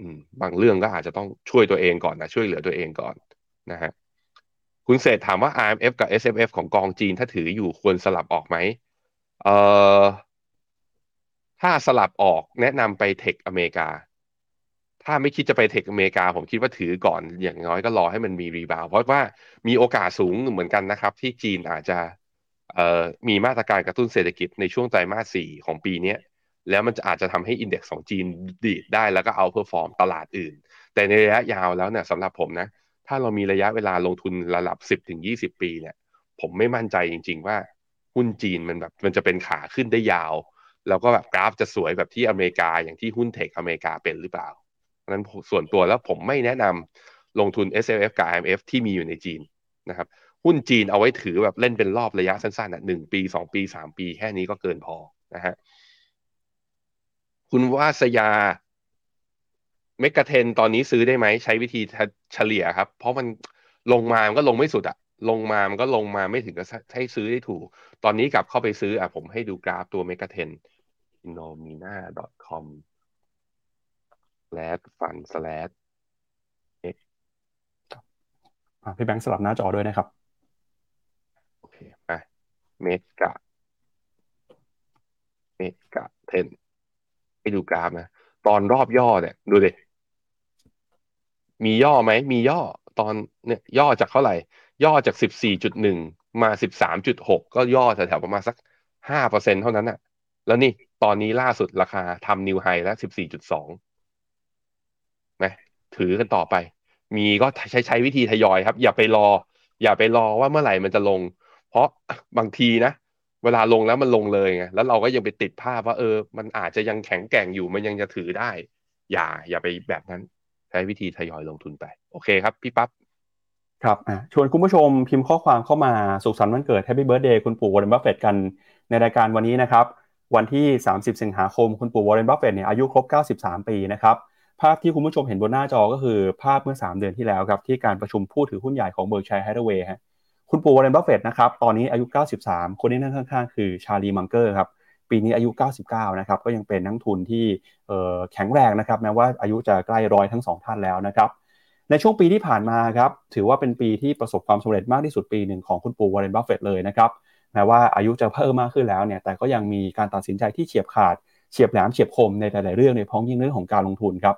อืม บางเรื่องก็อาจจะต้องช่วยตัวเองก่อนนะช่วยเหลือตัวเองก่อนนะฮะคุณเศษถามว่า RMF กับ SMF ของกองจีนถ้าถืออยู่ควรสลับออกไหมเอ่อถ้าสลับออกแนะนำไป tech อเมริกา ถ้าไม่คิดจะไป tech อเมริกา ผมคิดว่าถือก่อนอย่างน้อยก็รอให้มันมี rebound เพราะว่ามีโอกาสสูงเหมือนกันนะครับ ที่จีนอาจจะมีมาตรการกระตุ้นเศรษฐกิจในช่วงไตรมาสสี่ของปีนี้แล้วมันจะอาจจะทำให้ index ของจีนดีดได้แล้วก็ outperform ตลาดอื่น แต่ในระยะยาวแล้วเนี่ยสำหรับผมนะ ถ้าเรามีระยะเวลาลงทุนระดับสิบถึงยี่สิบปีเนี่ย ผมไม่มั่นใจจริง ๆ ว่าหุ้นจีนมันแบบมันจะเป็นขาขึ้นได้ยาว แล้วก็แบบกราฟจะสวยแบบที่อเมริกาอย่างที่หุ้นเทคอเมริกาเป็นหรือเปล่า เพราะนั้นส่วนตัวแล้วผมไม่แนะนำลงทุน S L F กับ I M F ที่มีอยู่ในจีนนะครับหุ้นจีนเอาไว้ถือแบบเล่นเป็นรอบระยะสั้นๆอะหนึ่งปีสองปีสามปี แค่นี้ก็เกินพอนะฮะคุณวาสยาเมกะเทนตอนนี้ซื้อได้ไหม ใช้วิธีเฉลี่ยครับ เพราะมันลงมามันก็ลงไม่สุดอะลงมามันก็ลงมาไม่ถึงกับให้ซื้อได้ถูก ตอนนี้กลับเข้าไปซื้ออะผมให้ดูกราฟตัวเมกะเทน inomina.com slash fund slash x พี่แบงค์สลับหน้าจอด้วยนะครับ โอเคมาเมกะเมกะเทนให้ดูกราฟนะ ตอนรอบย่อเนี่ย ดูดิ มีย่อไหม มีย่อตอนเนี่ยย่อจากเท่าไหร่ ย่อจากสิบสี่จุดหนึ่งมาสิบสามจุดหกก็ย่อแถวๆประมาณสักห้าเปอร์เซ็นเท่านั้นน่ะ แล้วนี่ตอนนี้ล่าสุดราคาทำนิวไฮแล้วสิบสี่จุดสองไหม ถือกันต่อไป มีก็ใช้ใช้วิธีทยอยครับ อย่าไปรอ อย่าไปรอว่าเมื่อไหร่มันจะลง เพราะบางทีนะ เวลาลงแล้วมันลงเลยไงแล้วเราก็ยังไปติดภาพว่าเออ มันอาจจะยังแข็งแกร่งอยู่มันยังจะถือได้ อย่า อย่าไปแบบนั้น ใช้วิธีทยอยลงทุนไป โอเคครับพี่ปั๊บครับชวนคุณผู้ชมพิมพ์ข้อความเข้ามาสุขสันต์วันเกิด Happy Birthday คุณปู่วอร์เรนบัฟเฟตต์กันในรายการวันนี้นะครับ วันที่ 30 สิงหาคมคุณปู่วอร์เรนบัฟเฟตต์เนี่ยอายุครบ 93 ปีนะครับ ภาพที่คุณผู้ชมเห็นบนหน้าจอก็คือภาพเมื่อ 3 เดือนที่แล้วครับ ที่การประชุมผู้ถือหุ้นใหญ่ของ Berkshire Hathaway ฮะคุณปู่วอร์เรนบัฟเฟตต์นะครับ ตอนนี้อายุ 93 คนที่นั่งข้างๆ คือชาร์ลีมังเกอร์ครับ ปีนี้อายุ 99 นะครับ ก็ยังเป็นนักลงทุนที่แข็งแรงนะครับ แม้ว่าอายุจะใกล้ร้อยทั้งสองท่านแล้วนะครับ ในช่วงปีที่ผ่านมาครับ ถือว่าเป็นปีที่ประสบความสำเร็จมากที่สุดปีหนึ่งของคุณปู่วอร์เรนบัฟเฟตต์เลยนะครับ แม้ว่าอายุจะเพิ่มมากขึ้นแล้วเนี่ย แต่ก็ยังมีการตัดสินใจที่เฉียบขาด เฉียบแหลมเฉียบคมในหลาย ๆ เรื่องโดยเฉพาะอย่างยิ่งเรื่องของการลงทุนครับ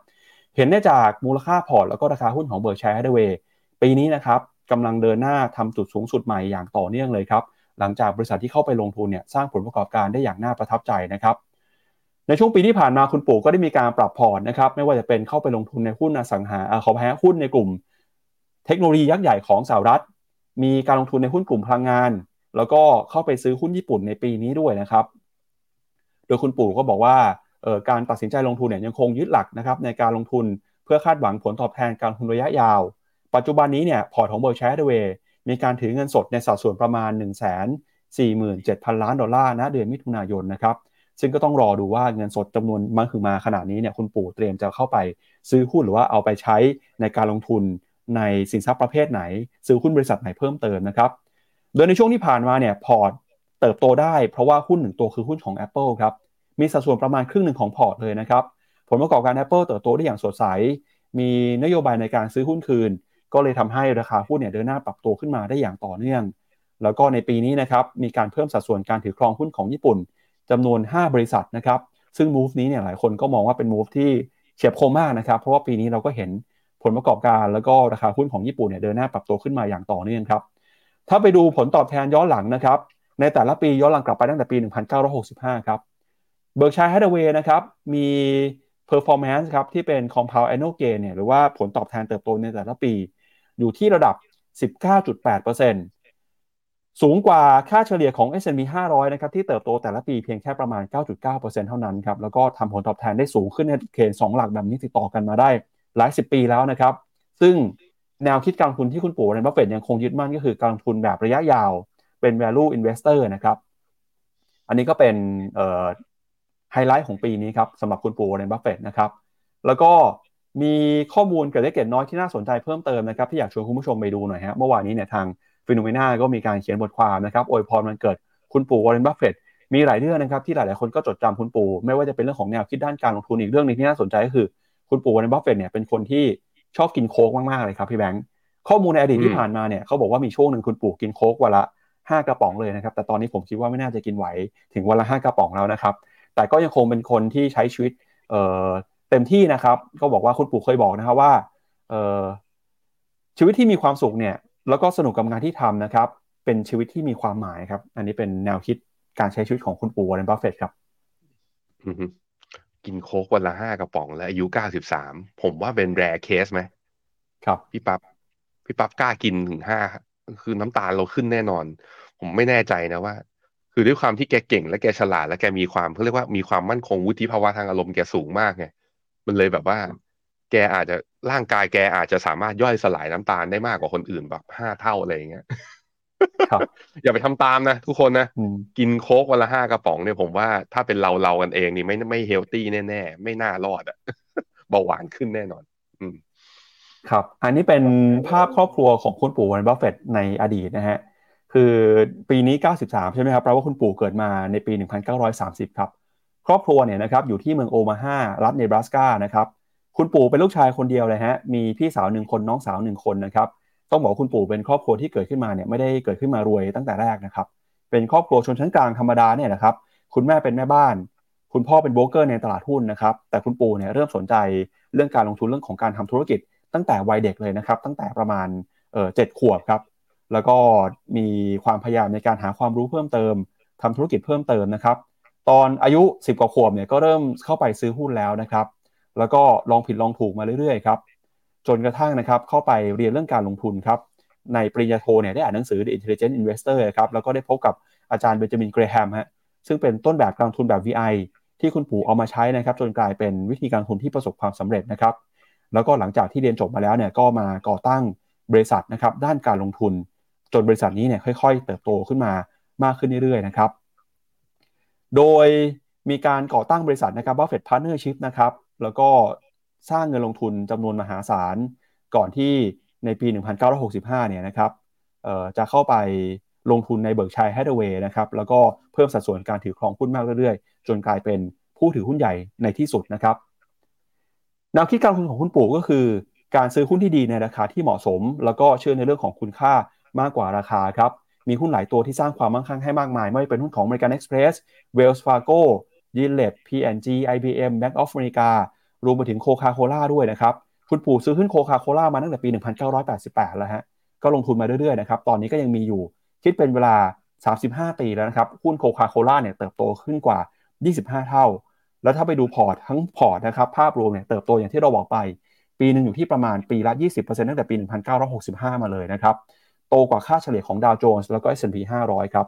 เห็นได้จากมูลค่า port แล้วก็ราคาหุ้นของ Berkshire Hathaway ปีนี้นะครับกำลังเดินหน้าทำจุดสูงสุดใหม่อย่างต่อเนื่องเลยครับ หลังจากบริษัทที่เข้าไปลงทุนเนี่ยสร้างผลประกอบการได้อย่างน่าประทับใจนะครับ ในช่วงปีที่ผ่านมาคุณปู่ก็ได้มีการปรับพอร์ตนะครับ ไม่ว่าจะเป็นเข้าไปลงทุนในหุ้นอสังหาขอแพ้หุ้นในกลุ่ม เทคโนโลยียักษ์ใหญ่ของสหรัฐ มีการลงทุนในหุ้นกลุ่มพลังงาน แล้วก็เข้าไปซื้อหุ้นญี่ปุ่นในปีนี้ด้วยนะครับ โดยคุณปู่ก็บอกว่าการตัดสินใจลงทุนเนี่ยยังคงยึดหลักนะครับในการลงทุนเพื่อคาดหวังผลตอบแทนการลงทุนระยะยาว ปัจจุบันนี้เนี่ย port ของ Berkshire Hathaway มีการถือเงินสดในสัดส่วนประมาณ 1 4 7 0 0 0 ล้านดอลลาร์นะเดือนมิถุนายนนะครับซึ่งก็ต้องรอดูว่าเงินสดจำนวนมากคือมาขนาดนี้เนี่ยคุณปู่เตรียมจะเข้าไปซื้อหุ้นหรือว่าเอาไปใช้ในการลงทุนในสินทรัพย์ประเภทไหน ซื้อหุ้นบริษัทไหนเพิ่มเติมนะครับโดยในช่วงที่ผ่านมาเนี่ย port เติบโตได้เพราะว่าหุ้นหนึ่งตัวคือหุ้นของ Apple ครับ มีสัดส่วนประมาณครึ่งหนึ่งของ port เลยนะครับ ผลประกอบการ Apple เติบโตได้อย่างสดใส มีนโยบายในการซื้อหุ้นคืน ก็เลยทำให้ราคาหุ้นเนี่ยเดินหน้าปรับตัวขึ้นมาได้อย่างต่อเนื่อง แล้วก็ในปีนี้นะครับ มีการเพิ่มสัดส่วนการถือครองหุ้นของญี่ปุ่นจำนวน 5 บริษัทนะครับ ซึ่ง move นี้เนี่ยหลายคนก็มองว่าเป็น move ที่เฉียบคมมากนะครับ เพราะว่าปีนี้เราก็เห็นผลประกอบการแล้วก็ราคาหุ้นของญี่ปุ่นเนี่ยเดินหน้าปรับตัวขึ้นมาอย่างต่อเนื่องครับ ถ้าไปดูผลตอบแทนย้อนหลังนะครับ ในแต่ละปีย้อนหลังกลับไปตั้งแต่ปี 1965 ครับ Berkshire Hathaway นะครับมี performance ครับที่เป็น compound annual gain เนี่ยหรือว่าผลตอบแทนเติบโตในแต่ละปี อยู่ที่ระดับ 19.8% สูงกว่าค่าเฉลี่ยของ S&P 500 นะครับที่เติบโตแต่ละปีเพียงแค่ประมาณ 9.9%เท่านั้นครับแล้วก็ทำผลตอบแทนได้สูงขึ้นในเลข2หลักแบบนี้ติดต่อกันมาได้หลายสิบปีแล้วนะครับ ซึ่งแนวคิดการลงทุนที่คุณปู่วอร์เรนบัฟเฟตต์ยังคงยึดมั่นก็คือการลงทุนแบบระยะยาว เป็น value investor นะครับ อันนี้ก็เป็นไฮไลท์ของปีนี้ครับสำหรับคุณปู่วอร์เรนบัฟเฟตต์นะครับ แล้วก็มีข้อมูลเกร็ดเล็กเกร็ดน้อยที่น่าสนใจเพิ่มเติมนะครับที่อยากชวนคุณผู้ชมไปดูหน่อยฮะเมื่อวานนี้เนี่ยทาง Finnomena ก็มีการเขียนบทความนะครับอวยพรวันเกิดคุณปู่วอร์เรนบัฟเฟตต์มีหลายเรื่องนะครับที่หลาย ๆ คนก็จดจำคุณปู่ไม่ว่าจะเป็นเรื่องของแนวคิดด้านการลงทุนอีกเรื่องนึงที่น่าสนใจก็คือคุณปู่วอร์เรนบัฟเฟตต์เนี่ยเป็นคนที่ชอบกินโค้กมาก ๆ เลยครับพี่แบงค์ข้อมูลในอดีตที่ผ่านมาเนี่ยเขาบอกว่ามีช่วงหนึ่งคุณปู่กินโค้กวันละ ห้ากระป๋องเลยนะครับ แต่ตอนนี้ผมคิดว่าไม่น่าจะกินไหวถึงวันละห้ากระป๋องแล้วนะครับ แต่ก็ยังคงเป็นคนที่ใช้ชีวิตเต็มที่นะครับ ก็บอกว่าคุณปู่เคยบอกนะครับว่าชีวิตที่มีความสุขเนี่ย แล้วก็สนุกกับงานที่ทำนะครับ เป็นชีวิตที่มีความหมายครับ อันนี้เป็นแนวคิดการใช้ชีวิตของคุณปู่วอร์เรนบัฟเฟตต์ครับกินโค้กวันละห้ากระป๋อง และอายุเก้าสิบสามผมว่าเป็น rare case ไหมครับ พี่ปั๊บพี่ปั๊บกล้ากินถึงห้า คือน้ำตาลเราขึ้นแน่นอน ผมไม่แน่ใจนะว่า คือด้วยความที่แกเก่ง และแกฉลาดและแกมีความเขาเรียกว่ามีความมั่นคงวุฒิภาวะทางอารมณ์แกสูงมากไงมันเลยแบบว่า แกอาจจะร่างกายแกอาจจะสามารถย่อยสลายน้ำตาลได้มากกว่าคนอื่นแบบห้าเท่าอะไรอย่างเงี้ยครับอย่าไปทำตามนะทุกคนนะ กินโค้กวันละห้ากระป๋องเนี่ยผมว่าถ้าเป็นเราเรากันเองนี่ไม่ไม่ healthy แน่ๆ ไม่น่ารอดอะเบาหวานขึ้นแน่นอน อืม ครับ อันนี้เป็นภาพครอบครัวของคุณปู่วอร์เรนบัฟเฟตในอดีตนะฮะ คือปีนี้ 93 ใช่ไหมครับ แปลว่าคุณปู่เกิดมาในปี 1930 ครับ ครอบครัวเนี่ยนะครับอยู่ที่เมืองโอมาฮา รัฐเนบราสกา นะครับ คุณปู่เป็นลูกชายคนเดียวเลยฮะ มีพี่สาวหนึ่งคนน้องสาวหนึ่งคนนะครับ ต้องบอกคุณปู่เป็นครอบครัวที่เกิดขึ้นมาเนี่ยไม่ได้เกิดขึ้นมารวยตั้งแต่แรกนะครับ เป็นครอบครัวชนชั้นกลางธรรมดาเนี่ยนะครับ คุณแม่เป็นแม่บ้าน คุณพ่อเป็นโบรกเกอร์ในตลาดหุ้นนะครับ แต่คุณปู่เนี่ยเริ่มสนใจเรื่องการลงทุนเรื่องของการทำธุรกิจ ตั้งแต่วัยเด็กเลยนะครับ ตั้งแต่ประมาณเจ็ดขวบครับ แล้วก็มีความพยายามในการหาความรู้เพิ่มเติมทำธุรกิจเพิ่มเติมนะครับ ตอนอายุ 10 กว่าขวบเนี่ยก็เริ่มเข้าไปซื้อหุ้นแล้วนะครับ แล้วก็ลองผิดลองถูกมาเรื่อยๆครับจนกระทั่งนะครับเข้าไปเรียนเรื่องการลงทุนครับในปริญญาโทเนี่ยได้อ่านหนังสือ The Intelligent Investor ครับแล้วก็ได้พบกับอาจารย์เบนจามินเกรแฮมฮะซึ่งเป็นต้นแบบการลงทุนแบบ VI ที่คุณปู่เอามาใช้นะครับ จนกลายเป็นวิธีการลงทุนที่ประสบความสำเร็จนะครับ แล้วก็หลังจากที่เรียนจบมาแล้วเนี่ยก็มาก่อตั้งบริษัทนะครับด้านการลงทุน จนบริษัทนี้เนี่ยค่อย ๆ เติบโตขึ้นมามากขึ้นเรื่อยๆนะครับ โดยมีการก่อตั้งบริษัทนะครับ Buffett Partnership นะครับแล้วก็สร้างเงินลงทุนจำนวนมหาศาล ก่อนที่ในปี 1965 เนี่ยนะครับจะเข้าไปลงทุนใน Berkshire Hathaway นะครับแล้วก็เพิ่มสัดส่วนการถือครองหุ้นมากเรื่อยๆ จนกลายเป็นผู้ถือหุ้นใหญ่ในที่สุดนะครับ แนวคิดการลงทุนของคุณปู่ก็คือ การซื้อหุ้นที่ดีในราคาที่เหมาะสม แล้วก็เชื่อในเรื่องของคุณค่ามากกว่าราคาครับ มีหุ้นหลายตัวที่สร้างความมั่งคั่งให้มากมาย ไม่ว่าเป็นหุ้นของ American Express Wells Fargo d i l e t P&G IBM Bank of America รวมไปถึงโคคาโคล่าด้วยนะครับ คุณปู่ซื้อหุ้นโคคาโคล่ามาตั้งแต่ปี 1988 แล้วฮะ ก็ลงทุนมาเรื่อยๆนะครับ ตอนนี้ก็ยังมีอยู่ คิดเป็นเวลา 35 ปีแล้วนะครับ หุ้นโคคาโคล่าเนี่ยเติบโตขึ้นกว่า 25 เท่า แล้วถ้าไปดูพอร์ตทั้งพอร์ตนะครับภาพรวมเนี่ยเติบโตอย่างที่เราบอกไป ปีหนึ่งอยู่ที่ประมาณปีละ 20%ตั้งแต่ปี 1965 มาเลยนะครับโตกว่าค่าเฉลี่ยของดาวโจนส์แล้วก็ S&P 500 ครับ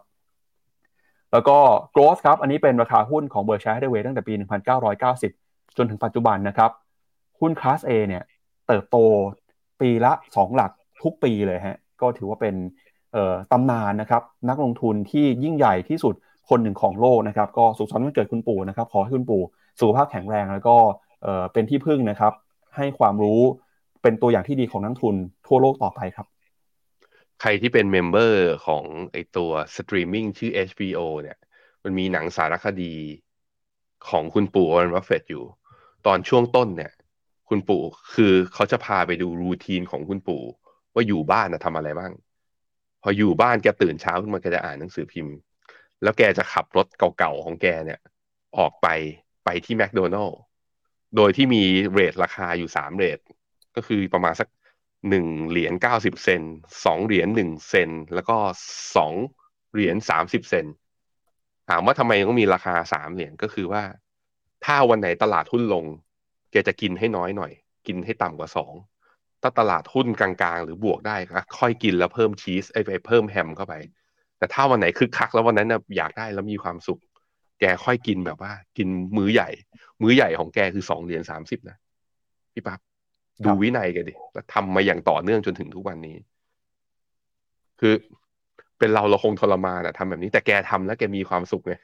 แล้วก็ growth ครับ อันนี้เป็นราคาหุ้นของเบอร์ชัยเดเวตั้งแต่ปี 1990 จนถึงปัจจุบันนะครับ หุ้นคลาส A เนี่ย เติบโตปีละ 2 หลักทุกปีเลยฮะ ก็ถือว่าเป็นตำนานนะครับ นักลงทุนที่ยิ่งใหญ่ที่สุด คนหนึ่งของโลกนะครับก็สุขสันต์วันเกิดคุณปู่นะครับขอให้คุณปู่สุขภาพแข็งแรงแล้วก็เป็นที่พึ่งนะครับ ให้ความรู้เป็นตัวอย่างที่ดีของนักทุนทั่วโลกต่อไปครับ ใครที่เป็น member ของไอตัวสตรีมมิ่งชื่อ HBO เนี่ยมันมีหนังสารคดีของคุณปู่วอร์เรนบัฟเฟตอยู่ ตอนช่วงต้นเนี่ย คุณปู่คือเขาจะพาไปดู routine ของคุณปู่ ว่าอยู่บ้านนะทำอะไรบ้าง พออยู่บ้านแกตื่นเช้าขึ้นมาแกจะอ่านหนังสือพิมพ์ แล้วแกจะขับรถเก่าๆของแกเนี่ย ออกไปไปที่แมคโดนัลด์โดยที่มี rate ราคาอยู่สาม rateก็คือประมาณสักหนึ่งเหรียญเก้าสิบเซนสองเหรียญหนึ่งเซนแล้วก็สองเหรียญสามสิบเซนถามว่าทำไมต้องมีราคาสามเหรียญก็คือว่า ถ้าวันไหนตลาดหุ้นลง แกจะกินให้น้อยหน่อย กินให้ต่ำกว่าสองถ้าตลาดหุ้นกลางๆ หรือบวกได้ก็ค่อยกินแล้วเพิ่มชีสไอ้ไปเพิ่มแฮมเข้าไป แต่ถ้าวันไหนคึกคักแล้ววันนั้นนะอยากได้แล้วมีความสุข แกค่อยกินแบบว่า กินมื้อใหญ่ มื้อใหญ่ของแกคือสองเหรียญสามสิบนะพี่ปั๊บดูวินัยแกดิแล้วทำมาอย่างต่อเนื่องจนถึงทุกวันนี้ คือเป็นเราเราคงทรมานอะทำแบบนี้ แต่แกทำแล้วแกมีความสุขไง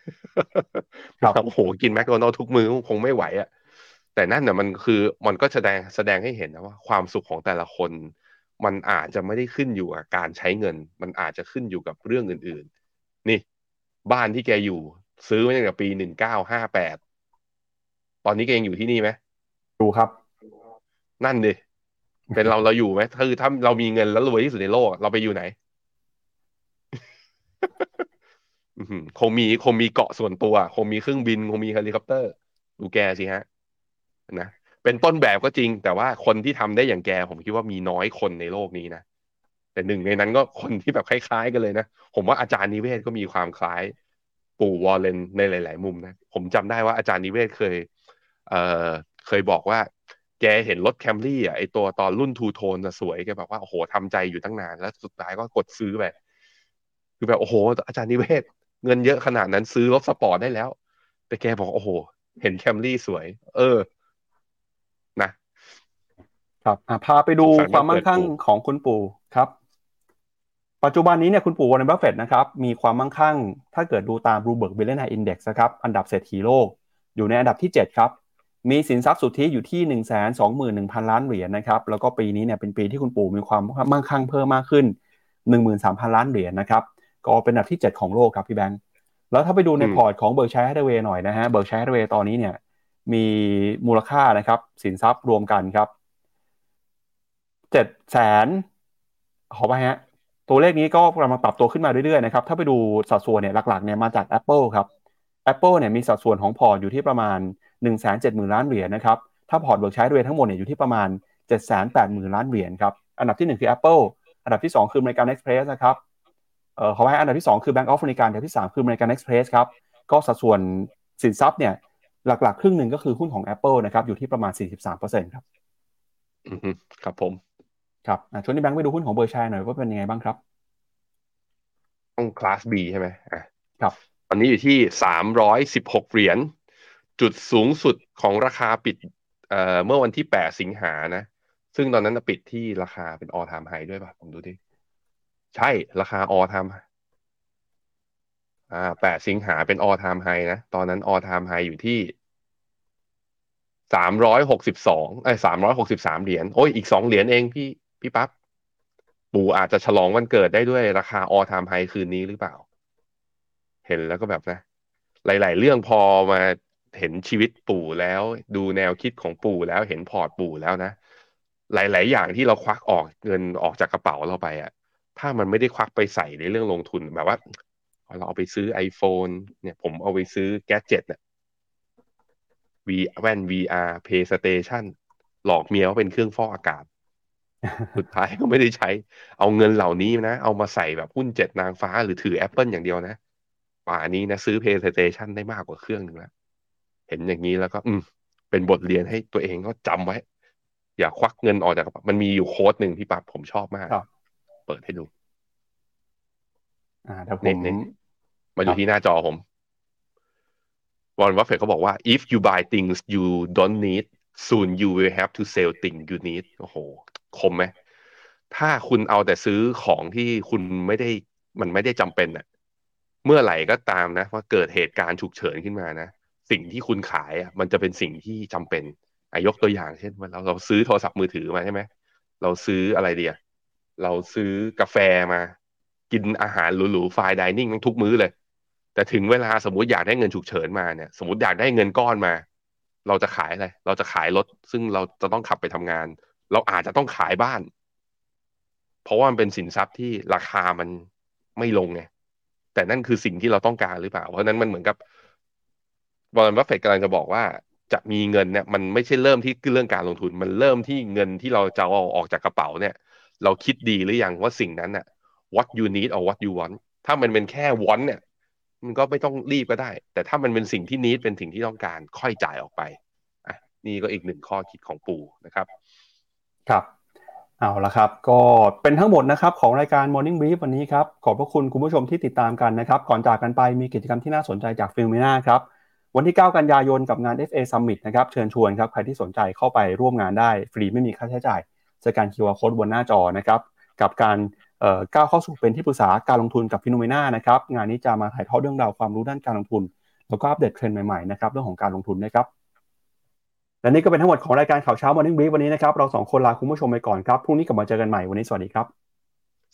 ครับโอ้โหกินแมคโดนัลด์ทุกมื้อคงไม่ไหวอะแต่นั่นน่ะมันคือมันก็แสดงแสดงให้เห็นนะว่า ความสุขของแต่ละคน มันอาจจะไม่ได้ขึ้นอยู่กับการใช้เงิน มันอาจจะขึ้นอยู่กับเรื่องอื่น ๆ นี่ บ้านที่แกอยู่ ซื้อมาตั้งแต่ปีหนึ่งเก้าห้าแปดตอนนี้แกยังอยู่ที่นี่ไหมดูครับ นั่นดิเป็นเราเราอยู่ไหมคือถ้าเรามีเงินแล้วรวยที่สุดในโลกเราไปอยู่ไหนอื้อหือคงมีคงมีเกาะส่วนตัว คงมีเครื่องบิน คงมีเฮลิคอปเตอร์ ดูแกสิฮะ นะ เป็นต้นแบบก็จริง แต่ว่าคนที่ทำได้อย่างแก ผมคิดว่ามีน้อยคนในโลกนี้นะแต่หนึ่งในนั้นก็คนที่แบบคล้ายๆกันเลยนะผมว่าอาจารย์นิเวศน์ก็มีความคล้ายปู่วอร์เรนในหลาย ๆ มุมนะผมจำได้ว่าอาจารย์นิเวศน์เคย เอ่อเคยบอกว่า แกเห็นรถ Camry อะไอตัวตอนรุ่น two-tone สวยแกแบบว่าโอ้โหทำใจอยู่ตั้งนานแล้วสุดท้ายก็กดซื้อไปคือแบบโอ้โห อาจารย์นิเวศน์ เงินเยอะขนาดนั้นซื้อรถสปอร์ตได้แล้ว แต่แกบอกโอ้โห เห็น Camry สวย เออ ครับอะพาไปดูสงสารความมั่งคั่งเปิดปู่ของคุณปู่ครับ ปัจจุบันนี้เนี่ยคุณปู่วอร์เรนบัฟเฟตนะครับ มีความมั่งคั่ง ถ้าเกิดดูตาม Bloomberg Billionaire Index นะครับ อันดับเศรษฐีโลก อยู่ในอันดับที่ 7 ครับ มีสินทรัพย์สุทธิอยู่ที่ 1 2 1 0 0 0 ล้านเหรียญนะครับ แล้วก็ปีนี้เนี่ยเป็นปีที่คุณปู่มีความมั่งคั่งเพิ่มมากขึ้น 13,000 ล้านเหรียญนะครับ ก็เป็นอันดับที่ 7 ของโลกครับพี่แบงค์ แล้วถ้าไปดูในอืมพอร์ตของ Berkshire Hathaway หน่อยนะฮะ Berkshire Hathaway ตอนนี้เนี่ยมีมูลค่านะครับสินทรัพย์รวมกันครับ เจ็ดแสนขอไปฮะตัวเลขนี้ก็กำลังปรับตัวขึ้นมาเรื่อยๆนะครับ ถ้าไปดูสัดส่วนเนี่ยหลักๆเนี่ยมาจาก Apple ครับ Apple เนี่ยมีสัดส่วนของพอร์ตอยู่ที่ประมาณ 1 7 0 0 0 0 ล้านเหรียญนะครับ ถ้าพอร์ต Berkshire Hathaway ทั้งหมดเนี่ยอยู่ที่ประมาณ 7 8 0 0 0 0 ล้านเหรียญครับ อันดับที่ 1 คือ Apple อันดับที่ 2 คือ American Express นะครับเอ่อขอให้อันดับที่ 2 คือ Bank of America อันดับที่ 3 คือ American Express ครับ ก็สัดส่วนสินทรัพย์เนี่ยหลักๆ ครึ่งหนึ่งก็คือหุ้นของ Apple นะครับอยู่ที่ประมาณ 43%ครับ อือครับผม ครับอะชวนนี่แบงค์ไปดูหุ้นของเบอร์ชัยหน่อยว่าเป็นยังไงบ้างครับต้องคลาส B ใช่ไหมอะครับตอนนี้อยู่ที่สามร้อยสิบหกเหรียญจุดสูงสุดของราคาปิดเอ่อเมื่อวันที่แปดสิงหานะ ซึ่งตอนนั้นนะปิดที่ราคาเป็น all time high ด้วยป่ะ ผมดูดิ ใช่ราคา all time อ่าแปดสิงหาเป็น all time high นะ ตอนนั้น all time high อยู่ที่สามร้อยหกสิบสองไอ้สามร้อยหกสิบสามเหรียญโอ้ยอีกสองเหรียญเองพี่ พี่ปั๊บปู่อาจจะฉลองวันเกิดได้ด้วยราคา all time high คืนนี้หรือเปล่า เห็นแล้วก็แบบนะ หลาย ๆ เรื่องพอมาเห็นชีวิตปู่แล้ว ดูแนวคิดของปู่แล้วเห็นพอร์ตปู่แล้วนะ หลาย ๆ อย่างที่เราควักออกเงินออกจากกระเป๋าเราไปอะถ้ามันไม่ได้ควักไปใส่ในเรื่องลงทุนแบบว่าเราเอาไปซื้อ iPhone เนี่ยผมเอาไปซื้อแกจ็ตเนี่ย V แว่น VR PlayStation หลอกเมียว่าเป็นเครื่องฟอกอากาศ สุดท้ายก็ไม่ได้ใช้ เอาเงินเหล่านี้นะ เอามาใส่แบบหุ้นเจ็ดนางฟ้าหรือถือ Apple อย่างเดียวนะป่านี้นะซื้อ PlayStation ได้มากกว่าเครื่องหนึ่งแล้ว เห็นอย่างนี้แล้วก็ อืม เป็นบทเรียนให้ตัวเองก็จำไว้ อย่าควักเงินออกจากกระเป๋ามันมีอยู่โค้ดหนึ่งที่ปั๊บผมชอบมากครับเปิดให้ดู อ่าเดี๋ยวผเน้มนเน้นมาดูครับที่หน้าจอผมวอร์เรนบัฟเฟตเขาบอกว่า if you buy things you don't need soon you will have to sell things you need โอ้โห คมไหมถ้าคุณเอาแต่ซื้อของที่คุณไม่ได้มันไม่ได้จำเป็นอะเมื่อไหร่ก็ตามนะว่าเกิดเหตุการณ์ฉุกเฉินขึ้นมานะสิ่งที่คุณขายอะมันจะเป็นสิ่งที่จำเป็นอยกตัวอย่างเช่นว่าเราเราซื้อโทรศัพท์มือถือมาใช่ไหมเราซื้ออะไรเดียเราซื้อกาแฟมา กินอาหารหรูๆไฟน์ไดนิ่งทุกมื้อเลย แต่ถึงเวลาสมมติอยากได้เงินฉุกเฉินมาเนี่ย สมมติอยากได้เงินก้อนมา เราจะขายอะไร เราจะขายรถซึ่งเราจะต้องขับไปทำงาน เราอาจจะต้องขายบ้าน เพราะว่ามันเป็นสินทรัพย์ที่ราคามันไม่ลงไงแต่นั่นคือสิ่งที่เราต้องการหรือเปล่า เพราะนั้นมันเหมือนกับบอลบัฟเฟตกำลังจะบอกว่าจะมีเงินเนี่ยมันไม่ใช่เริ่มที่เรื่องการลงทุน มันเริ่มที่เงินที่เราจะเอาออกจากกระเป๋าเนี่ย เราคิดดีหรือยังว่าสิ่งนั้นน่ะ what you need or what you want ถ้ามันเป็นแค่ want เนี่ย มันก็ไม่ต้องรีบก็ได้ แต่ถ้ามันเป็นสิ่งที่ need เป็นสิ่งที่ต้องการค่อยจ่ายออกไปอะนี่ก็อีกหนึ่งข้อคิดของปู่นะครับ ครับเอาละครับ ก็เป็นทั้งหมดนะครับของรายการ Morning Brief วันนี้ครับ ขอบพระคุณคุณผู้ชมที่ติดตามกันนะครับ ก่อนจากกันไปมีกิจกรรมที่น่าสนใจจาก Finnomena ครับ วันที่ 9 กันยายนกับงาน FA Summit นะครับเชิญชวนครับ ใครที่สนใจเข้าไปร่วมงานได้ ฟรีไม่มีค่าใช้จ่ายสแกน QR Code บนหน้าจอนะครับ กับการก้าวเข้าสู่เป็นที่ปรึกษาการลงทุนกับ Finnomena นะครับงานนี้จะมาถ่ายทอดเรื่องราวความรู้ด้านการลงทุน แล้วก็อัปเดตเทรนด์ใหม่ๆนะครับเรื่องของการลงทุนนะครับ และนี่ก็เป็นทั้งหมดของรายการข่าวเช้า Morning Brief วันนี้นะครับ เราสองคนลาคุณผู้ชมไปก่อนครับ พรุ่งนี้กลับมาเจอกันใหม่ วันนี้สวัสดีครับ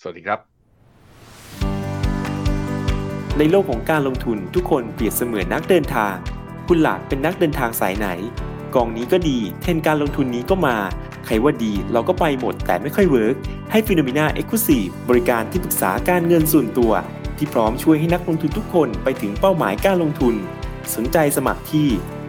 สวัสดีครับ ในโลกของการลงทุนทุกคนเปรียบเสมือนนักเดินทาง คุณล่ะเป็นนักเดินทางสายไหน กองนี้ก็ดี เทรนด์การลงทุนนี้ก็มา ใครว่าดีเราก็ไปหมดแต่ไม่ค่อยเวิร์ก ให้ Finnomena Exclusive บริการที่ปรึกษาการเงินส่วนตัว ที่พร้อมช่วยให้นักลงทุนทุกคนไปถึงเป้าหมายการลงทุน สนใจสมัครที่